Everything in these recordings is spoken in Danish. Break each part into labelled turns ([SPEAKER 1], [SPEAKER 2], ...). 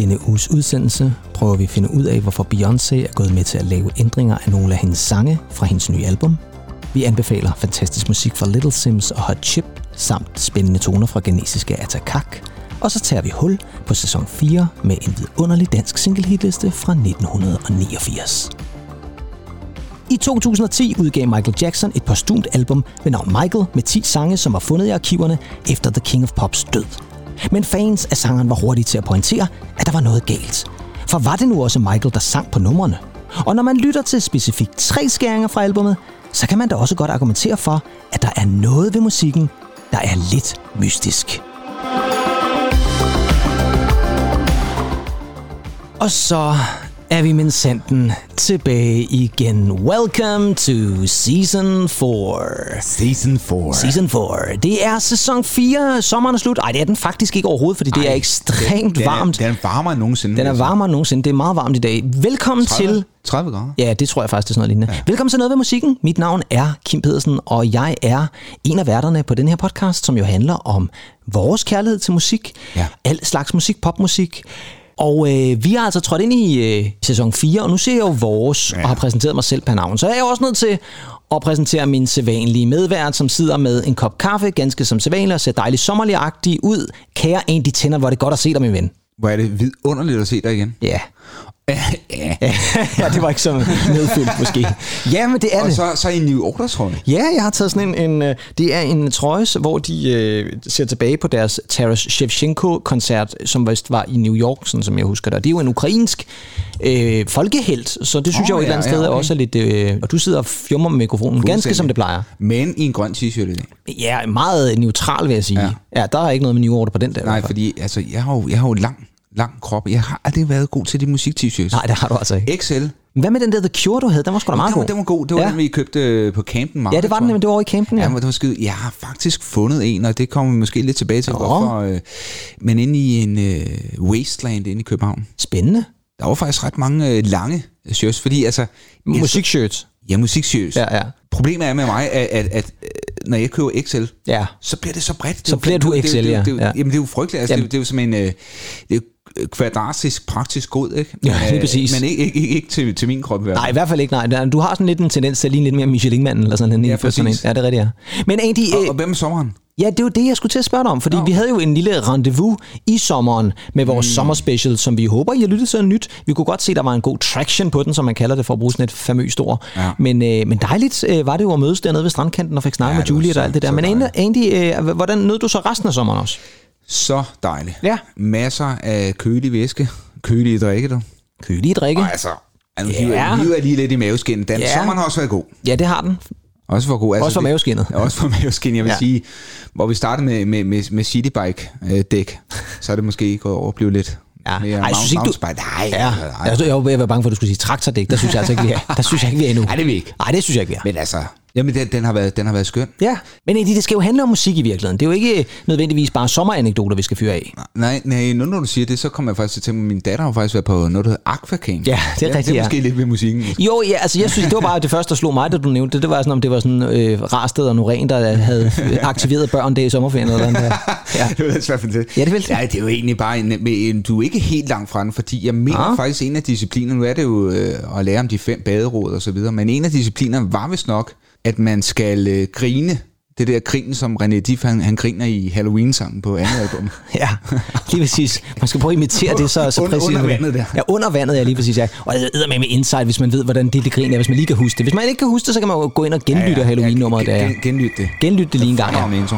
[SPEAKER 1] denne uges udsendelse prøver vi at finde ud af, hvorfor Beyoncé er gået med til at lave ændringer af nogle af hendes sange fra hendes nye album. Vi anbefaler fantastisk musik fra Little Sims og Hot Chip, samt spændende toner fra genesiske Atakak. Og så tager vi hul på sæson 4 med en vidunderlig dansk singlehitliste fra 1989. I 2010 udgav Michael Jackson et postumt album ved navn Michael med 10 sange, som var fundet i arkiverne efter The King of Pops død. Men fans af sangeren var hurtige til at pointere, at der var noget galt. For var det nu også Michael, der sang på numrene? Og når man lytter til specifikt tre skæringer fra albummet, så kan man da også godt argumentere for, at der er noget ved musikken, der er lidt mystisk. Og så er vi med sanden tilbage igen. Welcome to Season 4.
[SPEAKER 2] Season 4.
[SPEAKER 1] Season 4. Det er sæson 4. Sommeren er slut. Nej, det er den faktisk ikke overhovedet, fordi det er ekstremt
[SPEAKER 2] den,
[SPEAKER 1] varmt.
[SPEAKER 2] Den er varmere end nogensinde.
[SPEAKER 1] Den er varmere end nogensinde. Det er meget varmt i dag. Velkommen
[SPEAKER 2] 30,
[SPEAKER 1] til...
[SPEAKER 2] 30 grader.
[SPEAKER 1] Ja, det tror jeg faktisk, det er sådan noget lignende. Ja. Velkommen til Noget ved Musikken. Mit navn er Kim Pedersen, og jeg er en af værterne på den her podcast, som jo handler om vores kærlighed til musik.
[SPEAKER 2] Ja.
[SPEAKER 1] Al slags musik, popmusik. Og øh, vi har altså trådt ind i øh, sæson 4, og nu ser jeg jo vores, ja. og har præsenteret mig selv per navn. Så jeg er også nødt til at præsentere min sædvanlige medvært, som sidder med en kop kaffe, ganske som sædvanligt, og ser dejligt sommerligagtig ud. Kære en, de tænder, hvor er det godt at se dig, min ven.
[SPEAKER 2] Hvor er det vidunderligt at se dig igen.
[SPEAKER 1] Ja.
[SPEAKER 2] Ja.
[SPEAKER 1] ja, det var ikke så nedfyldt måske. Ja, men det er
[SPEAKER 2] Og
[SPEAKER 1] det.
[SPEAKER 2] så, så i New Order, tror jeg.
[SPEAKER 1] Ja, jeg har taget sådan en, en øh, det er en trøje, hvor de øh, ser tilbage på deres Taras Shevchenko-koncert, som vist var i New York, sådan som jeg husker det. Og det er jo en ukrainsk øh, folkehelt, så det synes oh, jeg jo et
[SPEAKER 2] ja,
[SPEAKER 1] eller andet
[SPEAKER 2] ja,
[SPEAKER 1] sted
[SPEAKER 2] okay.
[SPEAKER 1] også er lidt... Øh, og du sidder og fjummer med mikrofonen, ganske som det plejer.
[SPEAKER 2] Men i en grøn t-shirt i dag.
[SPEAKER 1] Ja, meget neutral, vil jeg sige. Ja,
[SPEAKER 2] Ja.
[SPEAKER 1] der er ikke noget med New Order på den der.
[SPEAKER 2] Nej, fordi altså, jeg har jo, jeg har jo lang, lang krop. Jeg har aldrig været god til de musik-t-shirts.
[SPEAKER 1] Nej, det har du altså ikke.
[SPEAKER 2] XL.
[SPEAKER 1] Hvad med den der The Cure, du havde? Den var sgu da meget
[SPEAKER 2] den,
[SPEAKER 1] god.
[SPEAKER 2] den var god. Det var
[SPEAKER 1] Ja.
[SPEAKER 2] den, vi købte øh, på campen. Market,
[SPEAKER 1] Ja, det var den, men det var over i campen, ja.
[SPEAKER 2] Ja, men det var skide. Jeg har faktisk fundet en, og det kommer vi måske lidt tilbage til, hvorfor. Øh, men inde i en øh, wasteland inde i København,
[SPEAKER 1] Spændende.
[SPEAKER 2] der var faktisk ret mange øh, lange shirts, fordi altså...
[SPEAKER 1] Musikshirts.
[SPEAKER 2] Ja, musikshirts.
[SPEAKER 1] Ja, ja.
[SPEAKER 2] Problemet er med mig, at, at, at øh, når jeg køber XL,
[SPEAKER 1] Ja.
[SPEAKER 2] så bliver det så bredt. Det
[SPEAKER 1] Så bliver du
[SPEAKER 2] det-
[SPEAKER 1] ja.
[SPEAKER 2] Jamen, det er jo frygteligt. Altså, det, det er jo som en... Øh, det er kvadratisk, praktisk god, ikke?
[SPEAKER 1] Ja, lige
[SPEAKER 2] Øh,
[SPEAKER 1] præcis.
[SPEAKER 2] Men ikke, ikke, ikke til, til min krop i.
[SPEAKER 1] Nej, i hvert fald ikke. Nej, Du har sådan lidt en tendens til at ligne lidt mere Michelin-manden, eller sådan en.
[SPEAKER 2] Ja,
[SPEAKER 1] indført sådan en.
[SPEAKER 2] præcis.
[SPEAKER 1] Ja, det er rigtigt, ja. Men Andy,
[SPEAKER 2] Og,
[SPEAKER 1] øh,
[SPEAKER 2] og hvad med sommeren?
[SPEAKER 1] ja, det er jo det, jeg skulle til at spørge dig om, fordi
[SPEAKER 2] Nå.
[SPEAKER 1] vi havde jo en lille rendezvous i sommeren med vores mm. sommerspecial, som vi håber, I har lyttet til nyt. Vi kunne godt se, der var en god traction på den, som man kalder det, for at bruge sådan et famøst ord.
[SPEAKER 2] Ja.
[SPEAKER 1] Men, øh, men dejligt øh, var det jo at mødes dernede ved strandkanten og fik snakket
[SPEAKER 2] Ja,
[SPEAKER 1] med Juliet
[SPEAKER 2] så-
[SPEAKER 1] og alt det der. Men. Andy øh, hvordan nød du så resten af sommeren også?
[SPEAKER 2] Så dejligt.
[SPEAKER 1] Ja.
[SPEAKER 2] Masser af kølig væske. Kølige drikke, du.
[SPEAKER 1] Kølige drikke?
[SPEAKER 2] Og altså, altså
[SPEAKER 1] Ja.
[SPEAKER 2] hiver lige lidt i maveskinnet. Den
[SPEAKER 1] Ja.
[SPEAKER 2] sommeren har også været god.
[SPEAKER 1] Ja, det har den.
[SPEAKER 2] Også for god. Altså,
[SPEAKER 1] Også for
[SPEAKER 2] det-
[SPEAKER 1] maveskinnet.
[SPEAKER 2] Ja, også for maveskin, jeg vil
[SPEAKER 1] Ja.
[SPEAKER 2] sige. Hvor vi startede med, med, med, med citybike-dæk, så er det måske gået over at blive lidt
[SPEAKER 1] Ja. Ej, jeg synes ikke, du-.
[SPEAKER 2] Nej,
[SPEAKER 1] Ja,
[SPEAKER 2] nej,
[SPEAKER 1] jeg, jeg var bange for, at du skulle sige traktordæk. Der synes jeg altså ikke, vi er. Der synes jeg ikke, vi er endnu.
[SPEAKER 2] Nej, det er vi ikke.
[SPEAKER 1] Nej, det synes jeg ikke, vi er.
[SPEAKER 2] Men altså, jamen, den, den, har været, den har været skøn.
[SPEAKER 1] Ja, men Eddie, det skal jo handle om musik i virkeligheden. Det er jo ikke nødvendigvis bare sommeranekdoter, vi skal fyre af.
[SPEAKER 2] Nej, nej, nu når du siger det, så kommer jeg faktisk til at min datter har faktisk været på noget, der hedder Aquacamp.
[SPEAKER 1] Ja, det er rigtigt,
[SPEAKER 2] Det
[SPEAKER 1] ja.
[SPEAKER 2] er måske lidt ved musikken. måske.
[SPEAKER 1] Jo, ja, altså jeg synes, det var bare det første, der slog mig, da du nævnte det. Det var sådan, om det var sådan øh, Rarsted og Norén, der havde aktiveret børn det i sommerferien. Eller noget der. Ja.
[SPEAKER 2] det var svært for det.
[SPEAKER 1] Ja, det vil.
[SPEAKER 2] Ja, det er jo egentlig bare en, en, du er ikke helt langt fra den, fordi jeg mener
[SPEAKER 1] ah.
[SPEAKER 2] faktisk en af disciplinerne, nu er det jo øh, at lære om de fem baderåd og så videre, men en af disciplinerne var vist nok, at man skal øh, grine. Det der grin, som René Diff, han, han griner i Halloween-sangen på andet album.
[SPEAKER 1] ja, lige præcis. Man skal prøve at imitere det så, så
[SPEAKER 2] Under-
[SPEAKER 1] præcis.
[SPEAKER 2] under vandet der.
[SPEAKER 1] Ja, under vandet, ja, lige præcis. Ja. Og det er med med insight, hvis man ved, hvordan det, det grin er, hvis man lige kan huske det. Hvis man ikke kan huske det, så kan man jo gå ind og genlytte ja, Halloween-nummeret der.
[SPEAKER 2] Ja,
[SPEAKER 1] Ja.
[SPEAKER 2] gen, genlyt det.
[SPEAKER 1] Genlytte det lige en gang, ja.
[SPEAKER 2] Intro.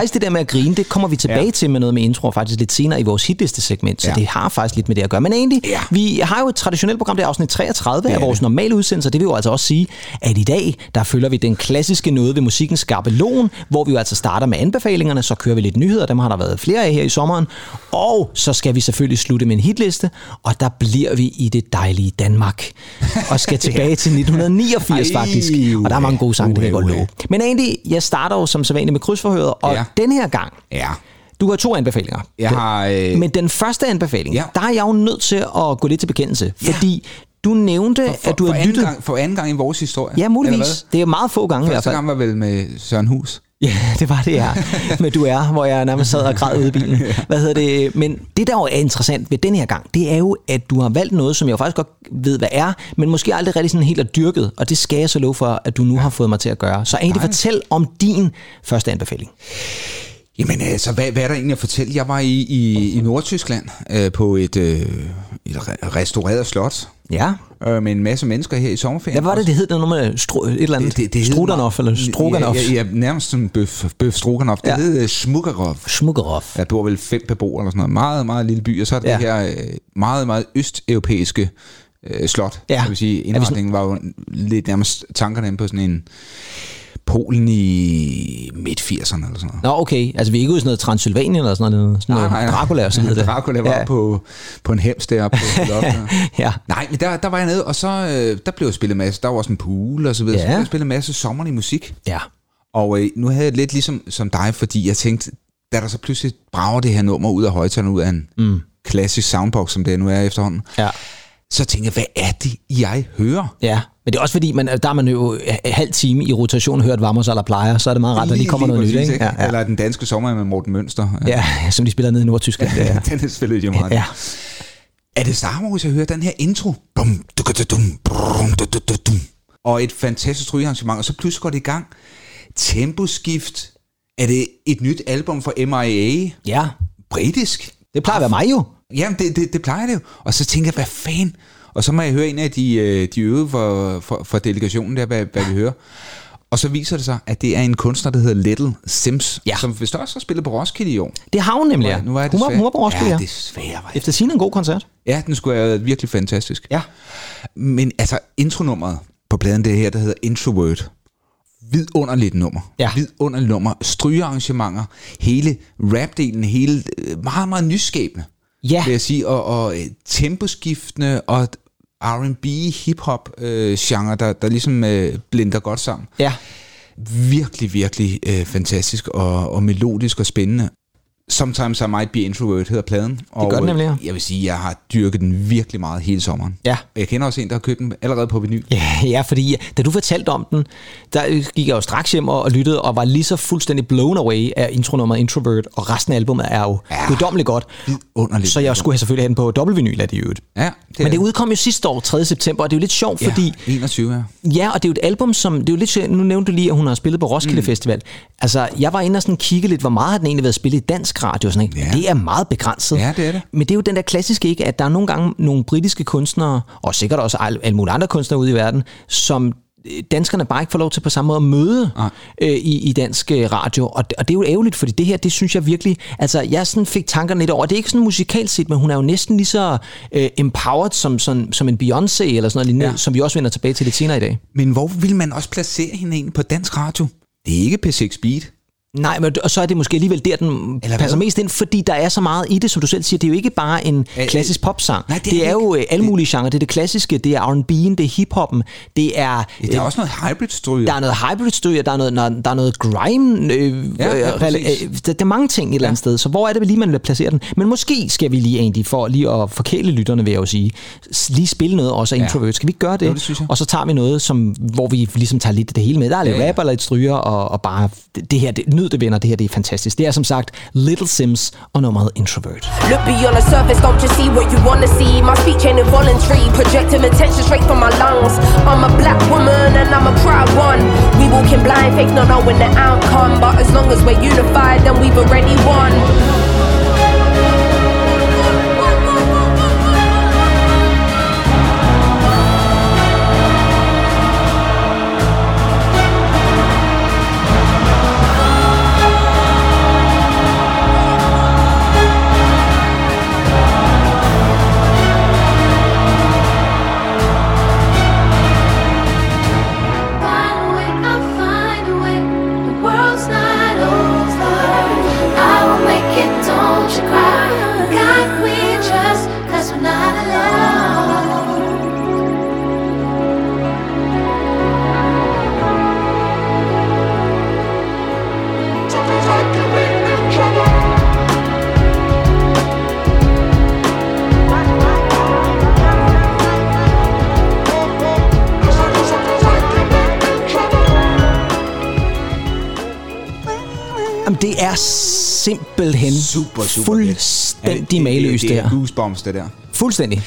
[SPEAKER 1] Faktisk det der med at grine, det kommer vi tilbage ja.
[SPEAKER 2] Ja.
[SPEAKER 1] til med noget med intro, faktisk lidt senere i vores hitliste-segment, så ja.
[SPEAKER 2] Ja.
[SPEAKER 1] det har faktisk lidt med det at gøre. Men egentlig,
[SPEAKER 2] Ja.
[SPEAKER 1] vi har jo et traditionelt program, det er afsnit 33 af
[SPEAKER 2] er
[SPEAKER 1] vores normale udsendelse, det vil jo altså også sige, at i dag, der følger vi den klassiske noget ved musikkens skabelon, hvor vi jo altså starter med anbefalingerne, så kører vi lidt nyheder, dem har der været flere af her i sommeren, og så skal vi selvfølgelig slutte med en hitliste, og der bliver vi i det dejlige Danmark, og skal tilbage til 1989
[SPEAKER 2] Ej,
[SPEAKER 1] faktisk, og der er mange gode sange, det kan jeg godt love. Men egentlig, jeg starter jo som sædvanligt med krydsforhøret, og
[SPEAKER 2] Ja.
[SPEAKER 1] Den her gang,
[SPEAKER 2] Ja.
[SPEAKER 1] du har to anbefalinger.
[SPEAKER 2] Jeg har... Øh,
[SPEAKER 1] Men den første anbefaling,
[SPEAKER 2] Ja.
[SPEAKER 1] der er jeg jo nødt til at gå lidt til bekendelse,
[SPEAKER 2] Ja.
[SPEAKER 1] fordi du nævnte,
[SPEAKER 2] for,
[SPEAKER 1] at du
[SPEAKER 2] for,
[SPEAKER 1] har lyttet...
[SPEAKER 2] gang, for anden gang i vores historie.
[SPEAKER 1] Ja, muligvis. Det er meget få gange i hvert
[SPEAKER 2] Første
[SPEAKER 1] fald.
[SPEAKER 2] gang var vel med Søren Hus.
[SPEAKER 1] Ja, det var det, ja. Men du er, hvor jeg nærmest sad og græd ude i bilen. Hvad hedder det? Men det, der jo er interessant ved den her gang, det er jo, at du har valgt noget, som jeg jo faktisk godt ved, hvad er, men måske aldrig rigtig sådan helt er dyrket. Og det skal jeg så love for, at du nu har fået mig til at gøre. Så egentlig fortæl om din første anbefaling.
[SPEAKER 2] Jamen altså, hvad, hvad er der egentlig at fortælle? Jeg var i, i, i Nordtyskland øh, på et, øh, et re- restaureret slot
[SPEAKER 1] Ja.
[SPEAKER 2] øh, med en masse mennesker her i sommerferien.
[SPEAKER 1] Hvad var det, det hed? Det var noget med stro, et eller andet?
[SPEAKER 2] hed
[SPEAKER 1] Strudanoff eller Stroganoff?
[SPEAKER 2] Ja, ja, ja, nærmest som bøf, bøf Stroganoff. Det
[SPEAKER 1] Ja.
[SPEAKER 2] hed uh, Smukkerov.
[SPEAKER 1] Smukkeroff.
[SPEAKER 2] Der bor vel fem beboere eller sådan noget. Meget, meget lille by. Og så er det
[SPEAKER 1] Ja.
[SPEAKER 2] det her øh, meget, meget østeuropæiske øh, slot.
[SPEAKER 1] Ja.
[SPEAKER 2] Jeg vil sige,
[SPEAKER 1] sådan-
[SPEAKER 2] indretningen var jo lidt nærmest tankerne på sådan en Polen i midt-80'erne eller sådan noget.
[SPEAKER 1] Nå, okay. Altså, vi er ikke ude i sådan noget Transylvanien eller sådan noget. Sådan noget Dracula og så videre.
[SPEAKER 2] Dracula var
[SPEAKER 1] ja.
[SPEAKER 2] på, på en hems deroppe på
[SPEAKER 1] ja.
[SPEAKER 2] Nej, men der, der var jeg nede, og så øh, der blev spillet masse. Der var også en pool og så videre.
[SPEAKER 1] Ja.
[SPEAKER 2] Så blev jeg spillet masse sommerlig musik.
[SPEAKER 1] Ja.
[SPEAKER 2] Og øh, nu havde jeg lidt ligesom som dig, fordi jeg tænkte, da der så pludselig brager det her nummer ud af højtalerne, ud af en mm. klassisk soundbox, som det nu er efterhånden,
[SPEAKER 1] Ja.
[SPEAKER 2] så tænkte jeg, hvad er det, jeg hører?
[SPEAKER 1] Ja, men det er også fordi, man, der er man jo halv time i rotation hørt Vamos eller plejer, så er det meget ret, at lige kommer noget nyt,
[SPEAKER 2] præcis,
[SPEAKER 1] ikke? Ja, ja.
[SPEAKER 2] Eller den danske sommer med Morten Mønster.
[SPEAKER 1] ja, som de spiller nede i Nordtyskland. Ja, ja.
[SPEAKER 2] den er spillet jo meget.
[SPEAKER 1] ja.
[SPEAKER 2] Er det Star Wars, jeg hører den her intro? Bum, dukadadum, brum, dudududum. Og et fantastisk strygearrangement, og så pludselig går det i gang. Temposkift. Er det et nyt album fra MIA?
[SPEAKER 1] ja,
[SPEAKER 2] Britisk?
[SPEAKER 1] det plejer at være mig jo.
[SPEAKER 2] Jamen, det, det, det plejer det jo. Og så tænker jeg, hvad fanden? Og så må jeg høre en af de, øh, de øvede for, for, for delegationen der, hvad, hvad vi hører. Og så viser det sig, at det er en kunstner, der hedder Little Sims,
[SPEAKER 1] Ja.
[SPEAKER 2] som vist også har spillet på Roskilde i år.
[SPEAKER 1] Det har hun nemlig, ja.
[SPEAKER 2] Nu var jeg
[SPEAKER 1] hun, var, hun var på Roskilde,
[SPEAKER 2] ja.
[SPEAKER 1] ja.
[SPEAKER 2] desværre var jeg.
[SPEAKER 1] Efter sin en god koncert.
[SPEAKER 2] Ja, den skulle have været virkelig fantastisk.
[SPEAKER 1] Ja.
[SPEAKER 2] Men altså, intronummeret på pladen, det her, der hedder Introvert. Vidunderligt nummer.
[SPEAKER 1] Ja.
[SPEAKER 2] Vidunderligt nummer. Strygearrangementer. Hele rapdelen, hele øh, meget, meget nyskabende.
[SPEAKER 1] Ja.
[SPEAKER 2] Vil jeg sige. Og, og øh, temposkiftende og R&B, hip-hop øh, genre, der, der ligesom øh, blinder godt sammen.
[SPEAKER 1] Ja.
[SPEAKER 2] Virkelig, virkelig øh, fantastisk og, og melodisk og spændende. Sometimes I Might Be Introvert hedder pladen. Og
[SPEAKER 1] gør den nemlig, ja.
[SPEAKER 2] øh, jeg vil sige, jeg har dyrket den virkelig meget hele sommeren.
[SPEAKER 1] Ja.
[SPEAKER 2] Jeg kender også en, der har købt den allerede på vinyl.
[SPEAKER 1] Ja, ja, fordi da du fortalte om den, der gik jeg jo straks hjem og, og lyttede, og var lige så fuldstændig blown away af intronummeret Introvert, og resten af albumet er jo ja. Guddommeligt godt.
[SPEAKER 2] Vidunderligt.
[SPEAKER 1] Så jeg skulle have selvfølgelig have den på dobbeltvinyl af det i øvrigt.
[SPEAKER 2] Ja, det
[SPEAKER 1] Men det
[SPEAKER 2] er
[SPEAKER 1] udkom jo sidste år, 3. september, og det er jo lidt sjovt,
[SPEAKER 2] ja,
[SPEAKER 1] fordi
[SPEAKER 2] 21, ja.
[SPEAKER 1] Ja, og det er jo et album, som... Det er jo lidt, sjovt- nu nævnte du lige, at hun har spillet på Roskilde mm. Festival. Altså, jeg var inde og sådan kigge lidt, hvor meget har den egentlig været spillet i dansk radio og sådan noget.
[SPEAKER 2] Ja.
[SPEAKER 1] Det er meget begrænset.
[SPEAKER 2] Ja, det er det.
[SPEAKER 1] Men det er jo den der klassiske, ikke? At der er nogle gange nogle britiske kunstnere, og sikkert også al- alle mulige andre kunstnere ude i verden, som øh, danskerne bare ikke får lov til på samme måde at møde
[SPEAKER 2] Nej.
[SPEAKER 1] øh, i, i dansk øh, radio. Og, det- og det er jo ærgerligt, fordi det her, det synes jeg virkelig... Altså, jeg sådan fik tankerne lidt over. Det er ikke sådan musikalt set, men hun er jo næsten lige så øh, empowered som, som, som en Beyoncé eller sådan noget lignende, ja. Som vi også vender tilbage til lidt senere i dag.
[SPEAKER 2] Men hvor vil man også placere hende egentlig på dansk radio? Det er ikke P6 Beat.
[SPEAKER 1] Nej, men og så er det måske alligevel der, den
[SPEAKER 2] Eller
[SPEAKER 1] Eller
[SPEAKER 2] hvad?
[SPEAKER 1] passer mest ind, fordi der er så meget i det, som du selv siger. Det er jo ikke bare en
[SPEAKER 2] Øh,
[SPEAKER 1] klassisk popsang.
[SPEAKER 2] nej, det er
[SPEAKER 1] det er jo
[SPEAKER 2] ikke.
[SPEAKER 1] øh, alle mulige genrer. Det er det klassiske, det er R&B'en, det er hiphoppen, det er...
[SPEAKER 2] Ja, der er også noget hybrid
[SPEAKER 1] der er noget hybrid der er noget, der er noget grime, øh,
[SPEAKER 2] Ja, ja,
[SPEAKER 1] øh, øh, der, der er mange ting et eller andet sted, så hvor er det lige, man vil placere den? Men måske skal vi lige egentlig, for lige at forkæle lytterne, vil jeg jo sige, lige spille noget også af
[SPEAKER 2] Ja.
[SPEAKER 1] Introvert. Skal vi ikke gøre det?
[SPEAKER 2] Jo, det.
[SPEAKER 1] Og så tager vi noget, som, hvor vi ligesom tager lidt det hele med. Der er lidt
[SPEAKER 2] Ja, ja.
[SPEAKER 1] rap og lidt stryger, og, og bare, det, det her, det, nyd det venner, det her, det er fantastisk. Det er som sagt Little Sims og nummeret Introvert.
[SPEAKER 3] Look beyond the surface, don't just see what you wanna see. My speech ain't involuntary, projecting attention straight from my lungs. I'm a black woman and I'm a proud one. We walking blind, faith not knowing the outcome. But as long as we're unified, then we've already won.
[SPEAKER 1] Simpelthen
[SPEAKER 2] Super, super
[SPEAKER 1] fuldstændig
[SPEAKER 2] Ja,
[SPEAKER 1] maløst,
[SPEAKER 2] det, det, det er
[SPEAKER 1] der.
[SPEAKER 2] goosebumps, det der.
[SPEAKER 1] Fuldstændig.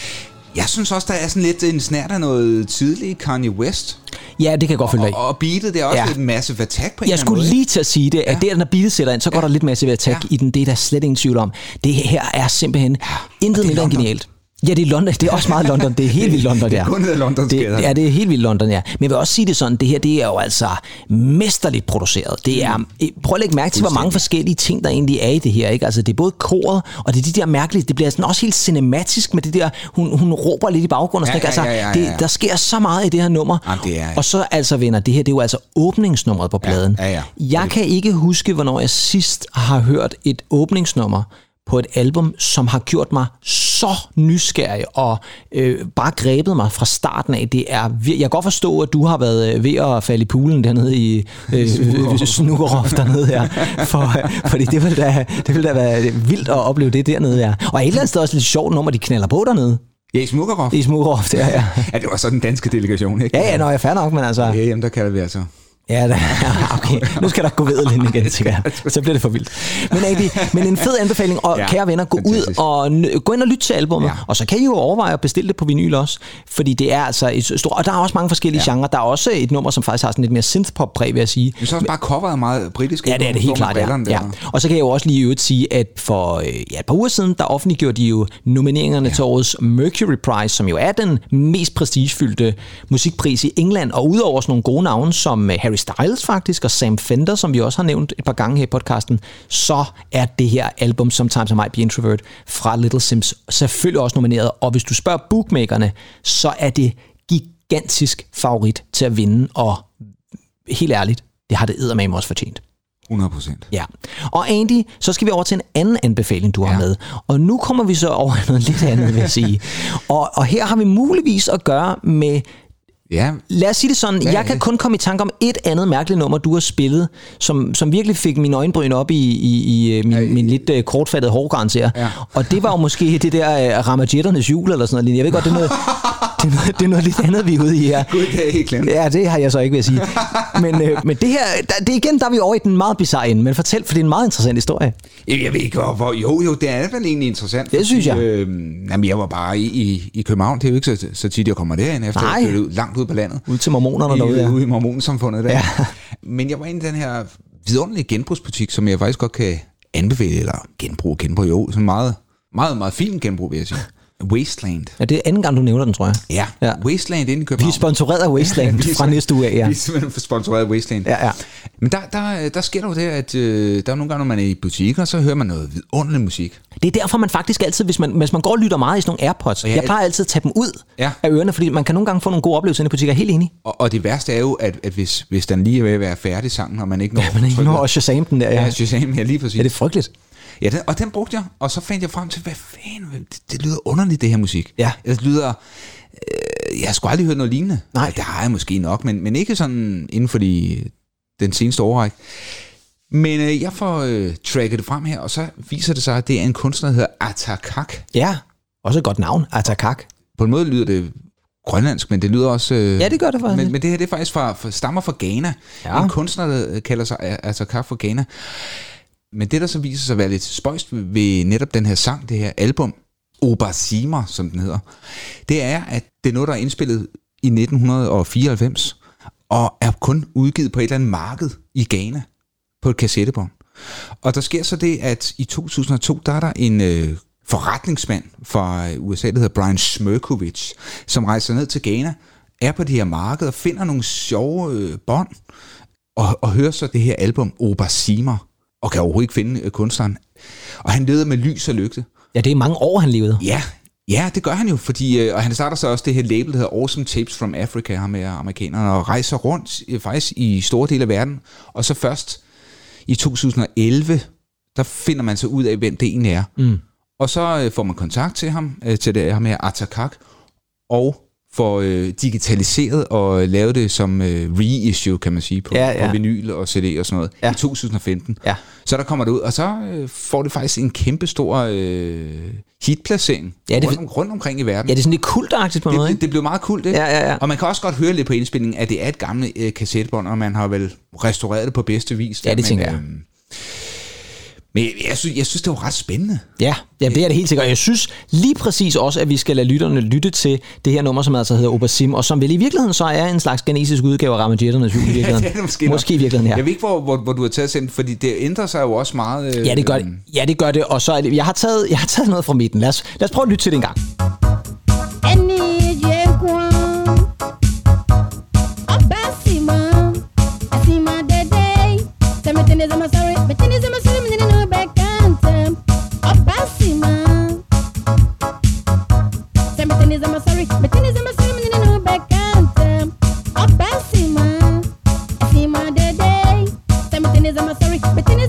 [SPEAKER 2] Jeg synes også, der er sådan lidt en snært af noget tidlig Kanye West.
[SPEAKER 1] Ja, det kan jeg godt følge dig.
[SPEAKER 2] Og, og beatet, det er også
[SPEAKER 1] Ja.
[SPEAKER 2] ja. lidt massive attack på en
[SPEAKER 1] Jeg
[SPEAKER 2] eller
[SPEAKER 1] skulle
[SPEAKER 2] anden måde.
[SPEAKER 1] lige til at sige det, at
[SPEAKER 2] Ja.
[SPEAKER 1] der, når beatet sætter ind, så går
[SPEAKER 2] Ja.
[SPEAKER 1] der lidt massiv attack
[SPEAKER 2] Ja.
[SPEAKER 1] i den. Det er der slet ingen tvivl om. Det her er simpelthen intet
[SPEAKER 2] det er
[SPEAKER 1] mindre end genialt. Ja, det er London. Det er også meget London. Det er helt vildt London,
[SPEAKER 2] Det er
[SPEAKER 1] ja.
[SPEAKER 2] kun
[SPEAKER 1] det. Ja, det er helt vildt London, ja. Men jeg vil også sige det sådan, det her, det er jo altså mesterligt produceret. Det er, prøv at lægge mærke til, hvor mange forskellige ting, der egentlig er i det her, ikke? Altså, det er både koret, og det er de der mærkelige, det bliver sådan også helt cinematisk med det der, hun, hun råber lidt i baggrunden og sådan
[SPEAKER 2] Ja, ja, ja, ja,
[SPEAKER 1] Altså,
[SPEAKER 2] ja.
[SPEAKER 1] det, der sker så meget i det her nummer.
[SPEAKER 2] Jamen, det er-
[SPEAKER 1] Og så altså, venner, det her, det er jo altså åbningsnummeret på pladen.
[SPEAKER 2] ja, ja.
[SPEAKER 1] Jeg kan ikke huske, hvornår jeg sidst har hørt et åbningsnummer på et album, som har gjort mig så nysgerrig og øh, bare grebet mig fra starten af. Det er, jeg kan godt forstå, at du har været øh, ved at falde i poolen dernede i øh, Snukkerhof dernede her. For, fordi det ville, da, det ville da være vildt at opleve det dernede her. Og et eller andet sted også lidt sjovt nummer, de knaller på dernede
[SPEAKER 2] Ja, i Smukkerhof.
[SPEAKER 1] i Smukkerhof. Der, ja.
[SPEAKER 2] Ja, det var så den danske delegation, ikke?
[SPEAKER 1] ja, ja, nå, jeg er fair nok, men altså...
[SPEAKER 2] Ja, jamen, der kalder vi altså.
[SPEAKER 1] Ja, da, okay. Nu skal der gå ved lidt igen, tænker jeg. Så bliver det for vildt. Men, Adi, men en fed anbefaling, og ja, kære venner, gå ud
[SPEAKER 2] fantastisk.
[SPEAKER 1] og n- gå ind og lytte til albumet, ja. Og så kan I jo overveje at bestille det på vinyl også, fordi det er altså et stort, og der er også mange forskellige ja. Genrer. Der er også et nummer, som faktisk har sådan lidt mere synthpop-præg, vil jeg sige.
[SPEAKER 2] Men så også bare coveret meget britisk.
[SPEAKER 1] Ja, det er det helt klart, ja. Ja. Og så kan jeg jo også lige i øvrigt sige, at for øh, ja, et par uger siden, der offentliggjorde de jo nomineringerne ja. til årets Mercury Prize, som jo er den mest prestigefyldte musikpris i England. Og udover sådan nogle gode navne som øh, Harry Styles faktisk, og Sam Fender, som vi også har nævnt et par gange her i podcasten, så er det her album, Sometimes I Might Be Introvert, fra Little Sims, selvfølgelig også nomineret. Og hvis du spørger bookmakerne, så er det gigantisk favorit til at vinde, og helt ærligt, det har det eddermame også fortjent.
[SPEAKER 2] 100 procent.
[SPEAKER 1] Ja. Og Andy, så skal vi over til en anden anbefaling, du har
[SPEAKER 2] Ja.
[SPEAKER 1] med. Og nu kommer vi så over noget lidt andet, vil jeg sige. Og, og her har vi muligvis at gøre med
[SPEAKER 2] Ja,
[SPEAKER 1] Lad os sige det sådan,
[SPEAKER 2] Ja,
[SPEAKER 1] jeg kan
[SPEAKER 2] ja.
[SPEAKER 1] kun komme i tanke om et andet mærkeligt nummer, du har spillet, som, som virkelig fik min øjenbryn op i, i, i øh, min, min lidt uh, kortfattede hårgrænse her.
[SPEAKER 2] Ja.
[SPEAKER 1] Og det var jo måske det der uh, Ramajetternes jul eller sådan noget. Jeg ved godt, det er noget, det er noget, det er noget lidt andet, vi er ude i her.
[SPEAKER 2] gud, det er helt glemt.
[SPEAKER 1] Ja, det har jeg så ikke ved at sige. Men, øh, men det her, der, det igen, der er vi over i den meget bizarre ende. Men fortæl, for det er en meget interessant historie.
[SPEAKER 2] Jeg ved ikke, hvor, hvor... Jo, jo, det er vel egentlig interessant.
[SPEAKER 1] Det synes jeg.
[SPEAKER 2] Øh, jamen, jeg var bare i, i, i København. Det er jo ikke så, så tit, jeg kommer derind, efter
[SPEAKER 1] Nej.
[SPEAKER 2] jeg flyttede ud, langt ud på landet.
[SPEAKER 1] Ud til mormonerne
[SPEAKER 2] I,
[SPEAKER 1] derude. Ja.
[SPEAKER 2] ude i mormonsamfundet der.
[SPEAKER 1] Ja.
[SPEAKER 2] Men jeg var inde i den her vidunderlige genbrugsbutik, som jeg faktisk godt kan anbefale, eller genbrug, genbrug, jo, sådan meget, meget, meget fin genbrug, vil jeg sige. Wasteland.
[SPEAKER 1] ja, det er anden gang, du nævner den, tror jeg.
[SPEAKER 2] Ja,
[SPEAKER 1] Ja.
[SPEAKER 2] ja. Wasteland inde i
[SPEAKER 1] Vi
[SPEAKER 2] København.
[SPEAKER 1] er sponsoreret af Wasteland
[SPEAKER 2] Vi er
[SPEAKER 1] fra næste uge af, ja.
[SPEAKER 2] Vi er simpelthen sponsoreret af Wasteland.
[SPEAKER 1] Ja, ja.
[SPEAKER 2] Men der, der, der sker der jo det, at øh, der er nogle gange, når man er i butikker, så hører man noget vidunderlig musik.
[SPEAKER 1] Det er derfor, man faktisk altid, hvis man, hvis man går og lytter meget i sådan nogle AirPods, ja,
[SPEAKER 2] Ja,
[SPEAKER 1] jeg plejer altid at tage dem ud
[SPEAKER 2] Ja.
[SPEAKER 1] af ørerne, fordi man kan nogle gange få nogle gode oplevelser i butikker. Helt enig.
[SPEAKER 2] Og, og det værste er jo, at, at hvis, hvis den lige er ved at være færdig sangen, og man ikke når...
[SPEAKER 1] Men ikke
[SPEAKER 2] trykker-
[SPEAKER 1] når også Shazam den der. Ja,
[SPEAKER 2] Ja, Shazam, ja, lige præcis.
[SPEAKER 1] ja det er frygteligt.
[SPEAKER 2] Ja, den, og den brugte jeg, og så fandt jeg frem til, hvad fanden, det, det lyder underligt, det her musik.
[SPEAKER 1] Ja.
[SPEAKER 2] Det lyder, øh, jeg har sgu aldrig hørt noget lignende.
[SPEAKER 1] Nej.
[SPEAKER 2] Det har jeg måske nok, men, men ikke sådan inden for de, den seneste årrække. Men øh, jeg får øh, tracket det frem her, og så viser det sig, at det er en kunstner, der hedder Atakak.
[SPEAKER 1] Ja, også et godt navn. Atakak.
[SPEAKER 2] På en måde lyder det grønlandsk, men det lyder også... Øh,
[SPEAKER 1] Ja, det gør det faktisk.
[SPEAKER 2] Men, men det her det er faktisk fra, fra, stammer fra Ghana.
[SPEAKER 1] Ja.
[SPEAKER 2] En kunstner, der kalder sig Atakak fra Ghana. Men det, der så viser sig at være lidt spøjst ved netop den her sang, det her album, Obasima, som den hedder, det er, at det er noget, der er indspillet i 1994, og er kun udgivet på et eller andet marked i Ghana, på et kassettebånd. Og der sker så det, at i 2002, der er der en øh, forretningsmand fra øh, USA, der hedder Brian Smirkovich, som rejser ned til Ghana, er på det her marked og finder nogle sjove øh, bånd, og, og hører så det her album, Obasima, og kan overhovedet ikke finde øh, kunstneren. Og han leder med lys og lygte.
[SPEAKER 1] Ja, det er mange år, han levede.
[SPEAKER 2] Ja, ja, det gør han jo, fordi, øh, og han starter så også det her label, der hedder Awesome Tapes from Africa, ham med amerikanerne, og rejser rundt øh, faktisk i store dele af verden. Og så først i 2011, der finder man så ud af, hvem det egentlig er.
[SPEAKER 1] Mm.
[SPEAKER 2] Og så får man kontakt til ham, til det her Atakak, og får øh, digitaliseret og lavet det som øh, reissue, kan man sige, på,
[SPEAKER 1] Ja, ja.
[SPEAKER 2] på vinyl og CD og sådan noget,
[SPEAKER 1] Ja.
[SPEAKER 2] i 2015.
[SPEAKER 1] Ja.
[SPEAKER 2] Så der kommer det ud, og så øh, får det faktisk en kæmpe stor øh, hitplacering
[SPEAKER 1] Ja, det-
[SPEAKER 2] rundt, rundt omkring i verden.
[SPEAKER 1] Ja, det er sådan lidt kultagtigt på en måde,
[SPEAKER 2] det,
[SPEAKER 1] ikke?
[SPEAKER 2] det, det blev meget kult, ikke?
[SPEAKER 1] Ja, ja, ja.
[SPEAKER 2] Og man kan også godt høre lidt på indspillingen, at det er et gammelt øh, kassettebånd, og man har vel restaureret det på bedste vis.
[SPEAKER 1] Ja, det
[SPEAKER 2] men,
[SPEAKER 1] tænker jeg.
[SPEAKER 2] øhm, Men jeg, jeg, synes, jeg synes, det var ret spændende.
[SPEAKER 1] Ja, ja, det er det helt sikkert. Og Jeg synes lige præcis også, at vi skal lade lytterne lytte til det her nummer, som altså hedder Obasim, og som vel i virkeligheden så er en slags genesisk udgave af Ramajetternes jul i virkeligheden.
[SPEAKER 2] det er det måske, nok.
[SPEAKER 1] måske i virkeligheden, ja.
[SPEAKER 2] Jeg ved ikke, hvor, hvor, hvor du har taget sendt, fordi det ændrer sig jo også meget. Øh,
[SPEAKER 1] Ja, det gør det. Ja, det gør det. Og så er det, jeg har taget, jeg har taget noget fra midten. Lad os, lad os prøve at lytte til det en gang. Jeg egentlig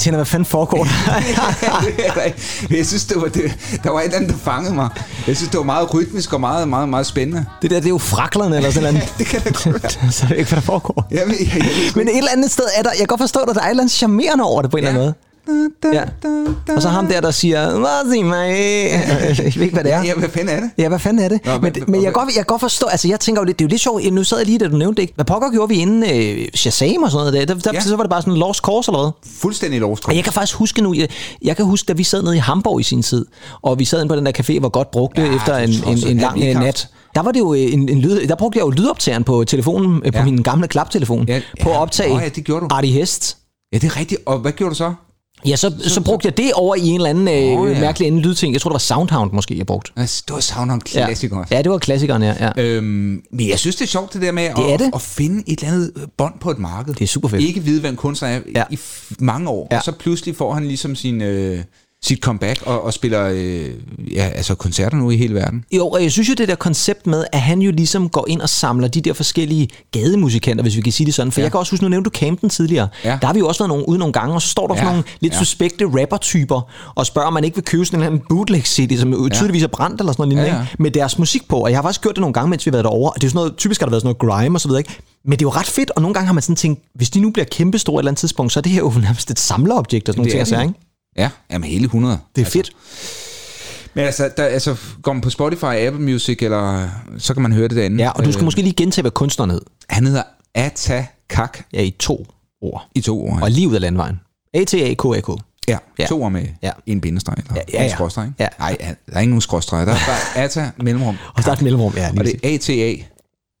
[SPEAKER 1] tænder, hvad fanden foregår der?
[SPEAKER 2] jeg synes, det var, det, der var et eller andet, der fangede mig. Jeg synes, det var meget rytmisk og meget, meget, meget spændende.
[SPEAKER 1] Det der, det er jo fraklerne eller sådan noget.
[SPEAKER 2] det kan da godt være.
[SPEAKER 1] så jeg ikke, hvad der foregår.
[SPEAKER 2] Jeg ved, jeg, jeg sgu
[SPEAKER 1] Men et eller andet sted er der, jeg kan godt forstå, at der er et eller andet charmerende over det på en eller anden måde. Ja. Og så ham der, der siger, hvad sig mig? Jeg ved ikke, hvad det er.
[SPEAKER 2] Ja, hvad fanden er det?
[SPEAKER 1] Ja, hvad fanden er det?
[SPEAKER 2] Nå,
[SPEAKER 1] men,
[SPEAKER 2] men-
[SPEAKER 1] men jeg, godt, jeg godt forstå, altså jeg tænker jo lidt, det er jo lidt sjovt, nu sad jeg lige, da du nævnte det, ikke? Hvad pokker gjorde vi inden øh, Shazam og sådan noget der? der, der
[SPEAKER 2] Ja.
[SPEAKER 1] Så var det bare sådan en lost cause eller hvad?
[SPEAKER 2] Fuldstændig lovskov.
[SPEAKER 1] Og jeg kan faktisk huske nu, jeg, jeg kan huske, da vi sad nede i Hamburg i sin tid, og vi sad inde på den der café, hvor godt brugte
[SPEAKER 2] Ja,
[SPEAKER 1] ja, efter en, en, en
[SPEAKER 2] ja,
[SPEAKER 1] lang
[SPEAKER 2] vi
[SPEAKER 1] øh, nat. Der var det jo øh, en, en lyd, der brugte jeg jo lydoptageren på telefonen, øh, på
[SPEAKER 2] Ja.
[SPEAKER 1] min gamle klaptelefon,
[SPEAKER 2] Ja,
[SPEAKER 1] på at
[SPEAKER 2] ja.
[SPEAKER 1] optage
[SPEAKER 2] ja, det gjorde du.
[SPEAKER 1] Artie Hest.
[SPEAKER 2] Ja, det er rigtigt. Og hvad gjorde du så?
[SPEAKER 1] Ja, så, så, så brugte jeg det over i en eller anden øh,
[SPEAKER 2] Åh, ja.
[SPEAKER 1] mærkelig anden lydting. Jeg tror, det var Soundhound måske, jeg brugte.
[SPEAKER 2] Altså, Det var Soundhound Classic også.
[SPEAKER 1] Ja, det var klassikeren, ja. ja.
[SPEAKER 2] Øhm, men jeg synes, det er sjovt det der med
[SPEAKER 1] Det
[SPEAKER 2] at,
[SPEAKER 1] det.
[SPEAKER 2] at finde et eller andet bånd på et marked.
[SPEAKER 1] Det er super fedt.
[SPEAKER 2] Ikke vide, hvad en kunstner er
[SPEAKER 1] Ja.
[SPEAKER 2] ja. i mange år.
[SPEAKER 1] Ja.
[SPEAKER 2] Ja. Og så pludselig får han ligesom sin, øh, sit comeback og, og spiller øh, ja, altså koncerter nu i hele verden.
[SPEAKER 1] Jo, og jeg synes jo, det der koncept med, at han jo ligesom går ind og samler de der forskellige gademusikanter, hvis vi kan sige det sådan. For ja.
[SPEAKER 2] Ja.
[SPEAKER 1] jeg kan også huske, nu nævnte du Camden tidligere.
[SPEAKER 2] Ja.
[SPEAKER 1] Der har vi jo også været nogle, ude nogle gange, og så står der ja. sådan
[SPEAKER 2] Ja.
[SPEAKER 1] nogle lidt ja.
[SPEAKER 2] Ja.
[SPEAKER 1] suspekte rapper-typer, og spørger, om man ikke vil købe sådan en eller anden bootleg-CD, som jo tydeligvis er brændt eller sådan noget lignende,
[SPEAKER 2] Ja, ja.
[SPEAKER 1] ikke? med deres musik på. Og jeg har faktisk gjort det nogle gange, mens vi har været derovre, og det er sådan noget, typisk har der været sådan noget grime og så videre, ikke? Men det er jo ret fedt, og nogle gange har man sådan tænkt, hvis de nu bliver kæmpestore et eller andet tidspunkt, så er det her jo nærmest et samlerobjekt og sådan nogle
[SPEAKER 2] Det
[SPEAKER 1] ting, jeg
[SPEAKER 2] det.
[SPEAKER 1] siger, ikke?
[SPEAKER 2] Ja, jamen hele 100.
[SPEAKER 1] Det er fedt.
[SPEAKER 2] Men altså, der, altså, går man på Spotify, Apple Music, eller så kan man høre det derinde.
[SPEAKER 1] Ja, og du skal måske lige gentage, hvad kunstneren hed.
[SPEAKER 2] Han hedder Ata Kak
[SPEAKER 1] Ja, i to ord.
[SPEAKER 2] i to ord.
[SPEAKER 1] Og lige ud af landvejen. A-T-A-K-A-K.
[SPEAKER 2] Ja,
[SPEAKER 1] Ja.
[SPEAKER 2] to ord med
[SPEAKER 1] Ja.
[SPEAKER 2] ja. en bindestreg. Eller
[SPEAKER 1] Ja, ja,
[SPEAKER 2] en
[SPEAKER 1] ja.
[SPEAKER 2] skråstreg. ikke?
[SPEAKER 1] Ja.
[SPEAKER 2] Nej, ja, der er ikke nogen skråstreg. Der er bare Ata mellemrum.
[SPEAKER 1] Og der er et mellemrum, ja. Lige
[SPEAKER 2] Og det er ATA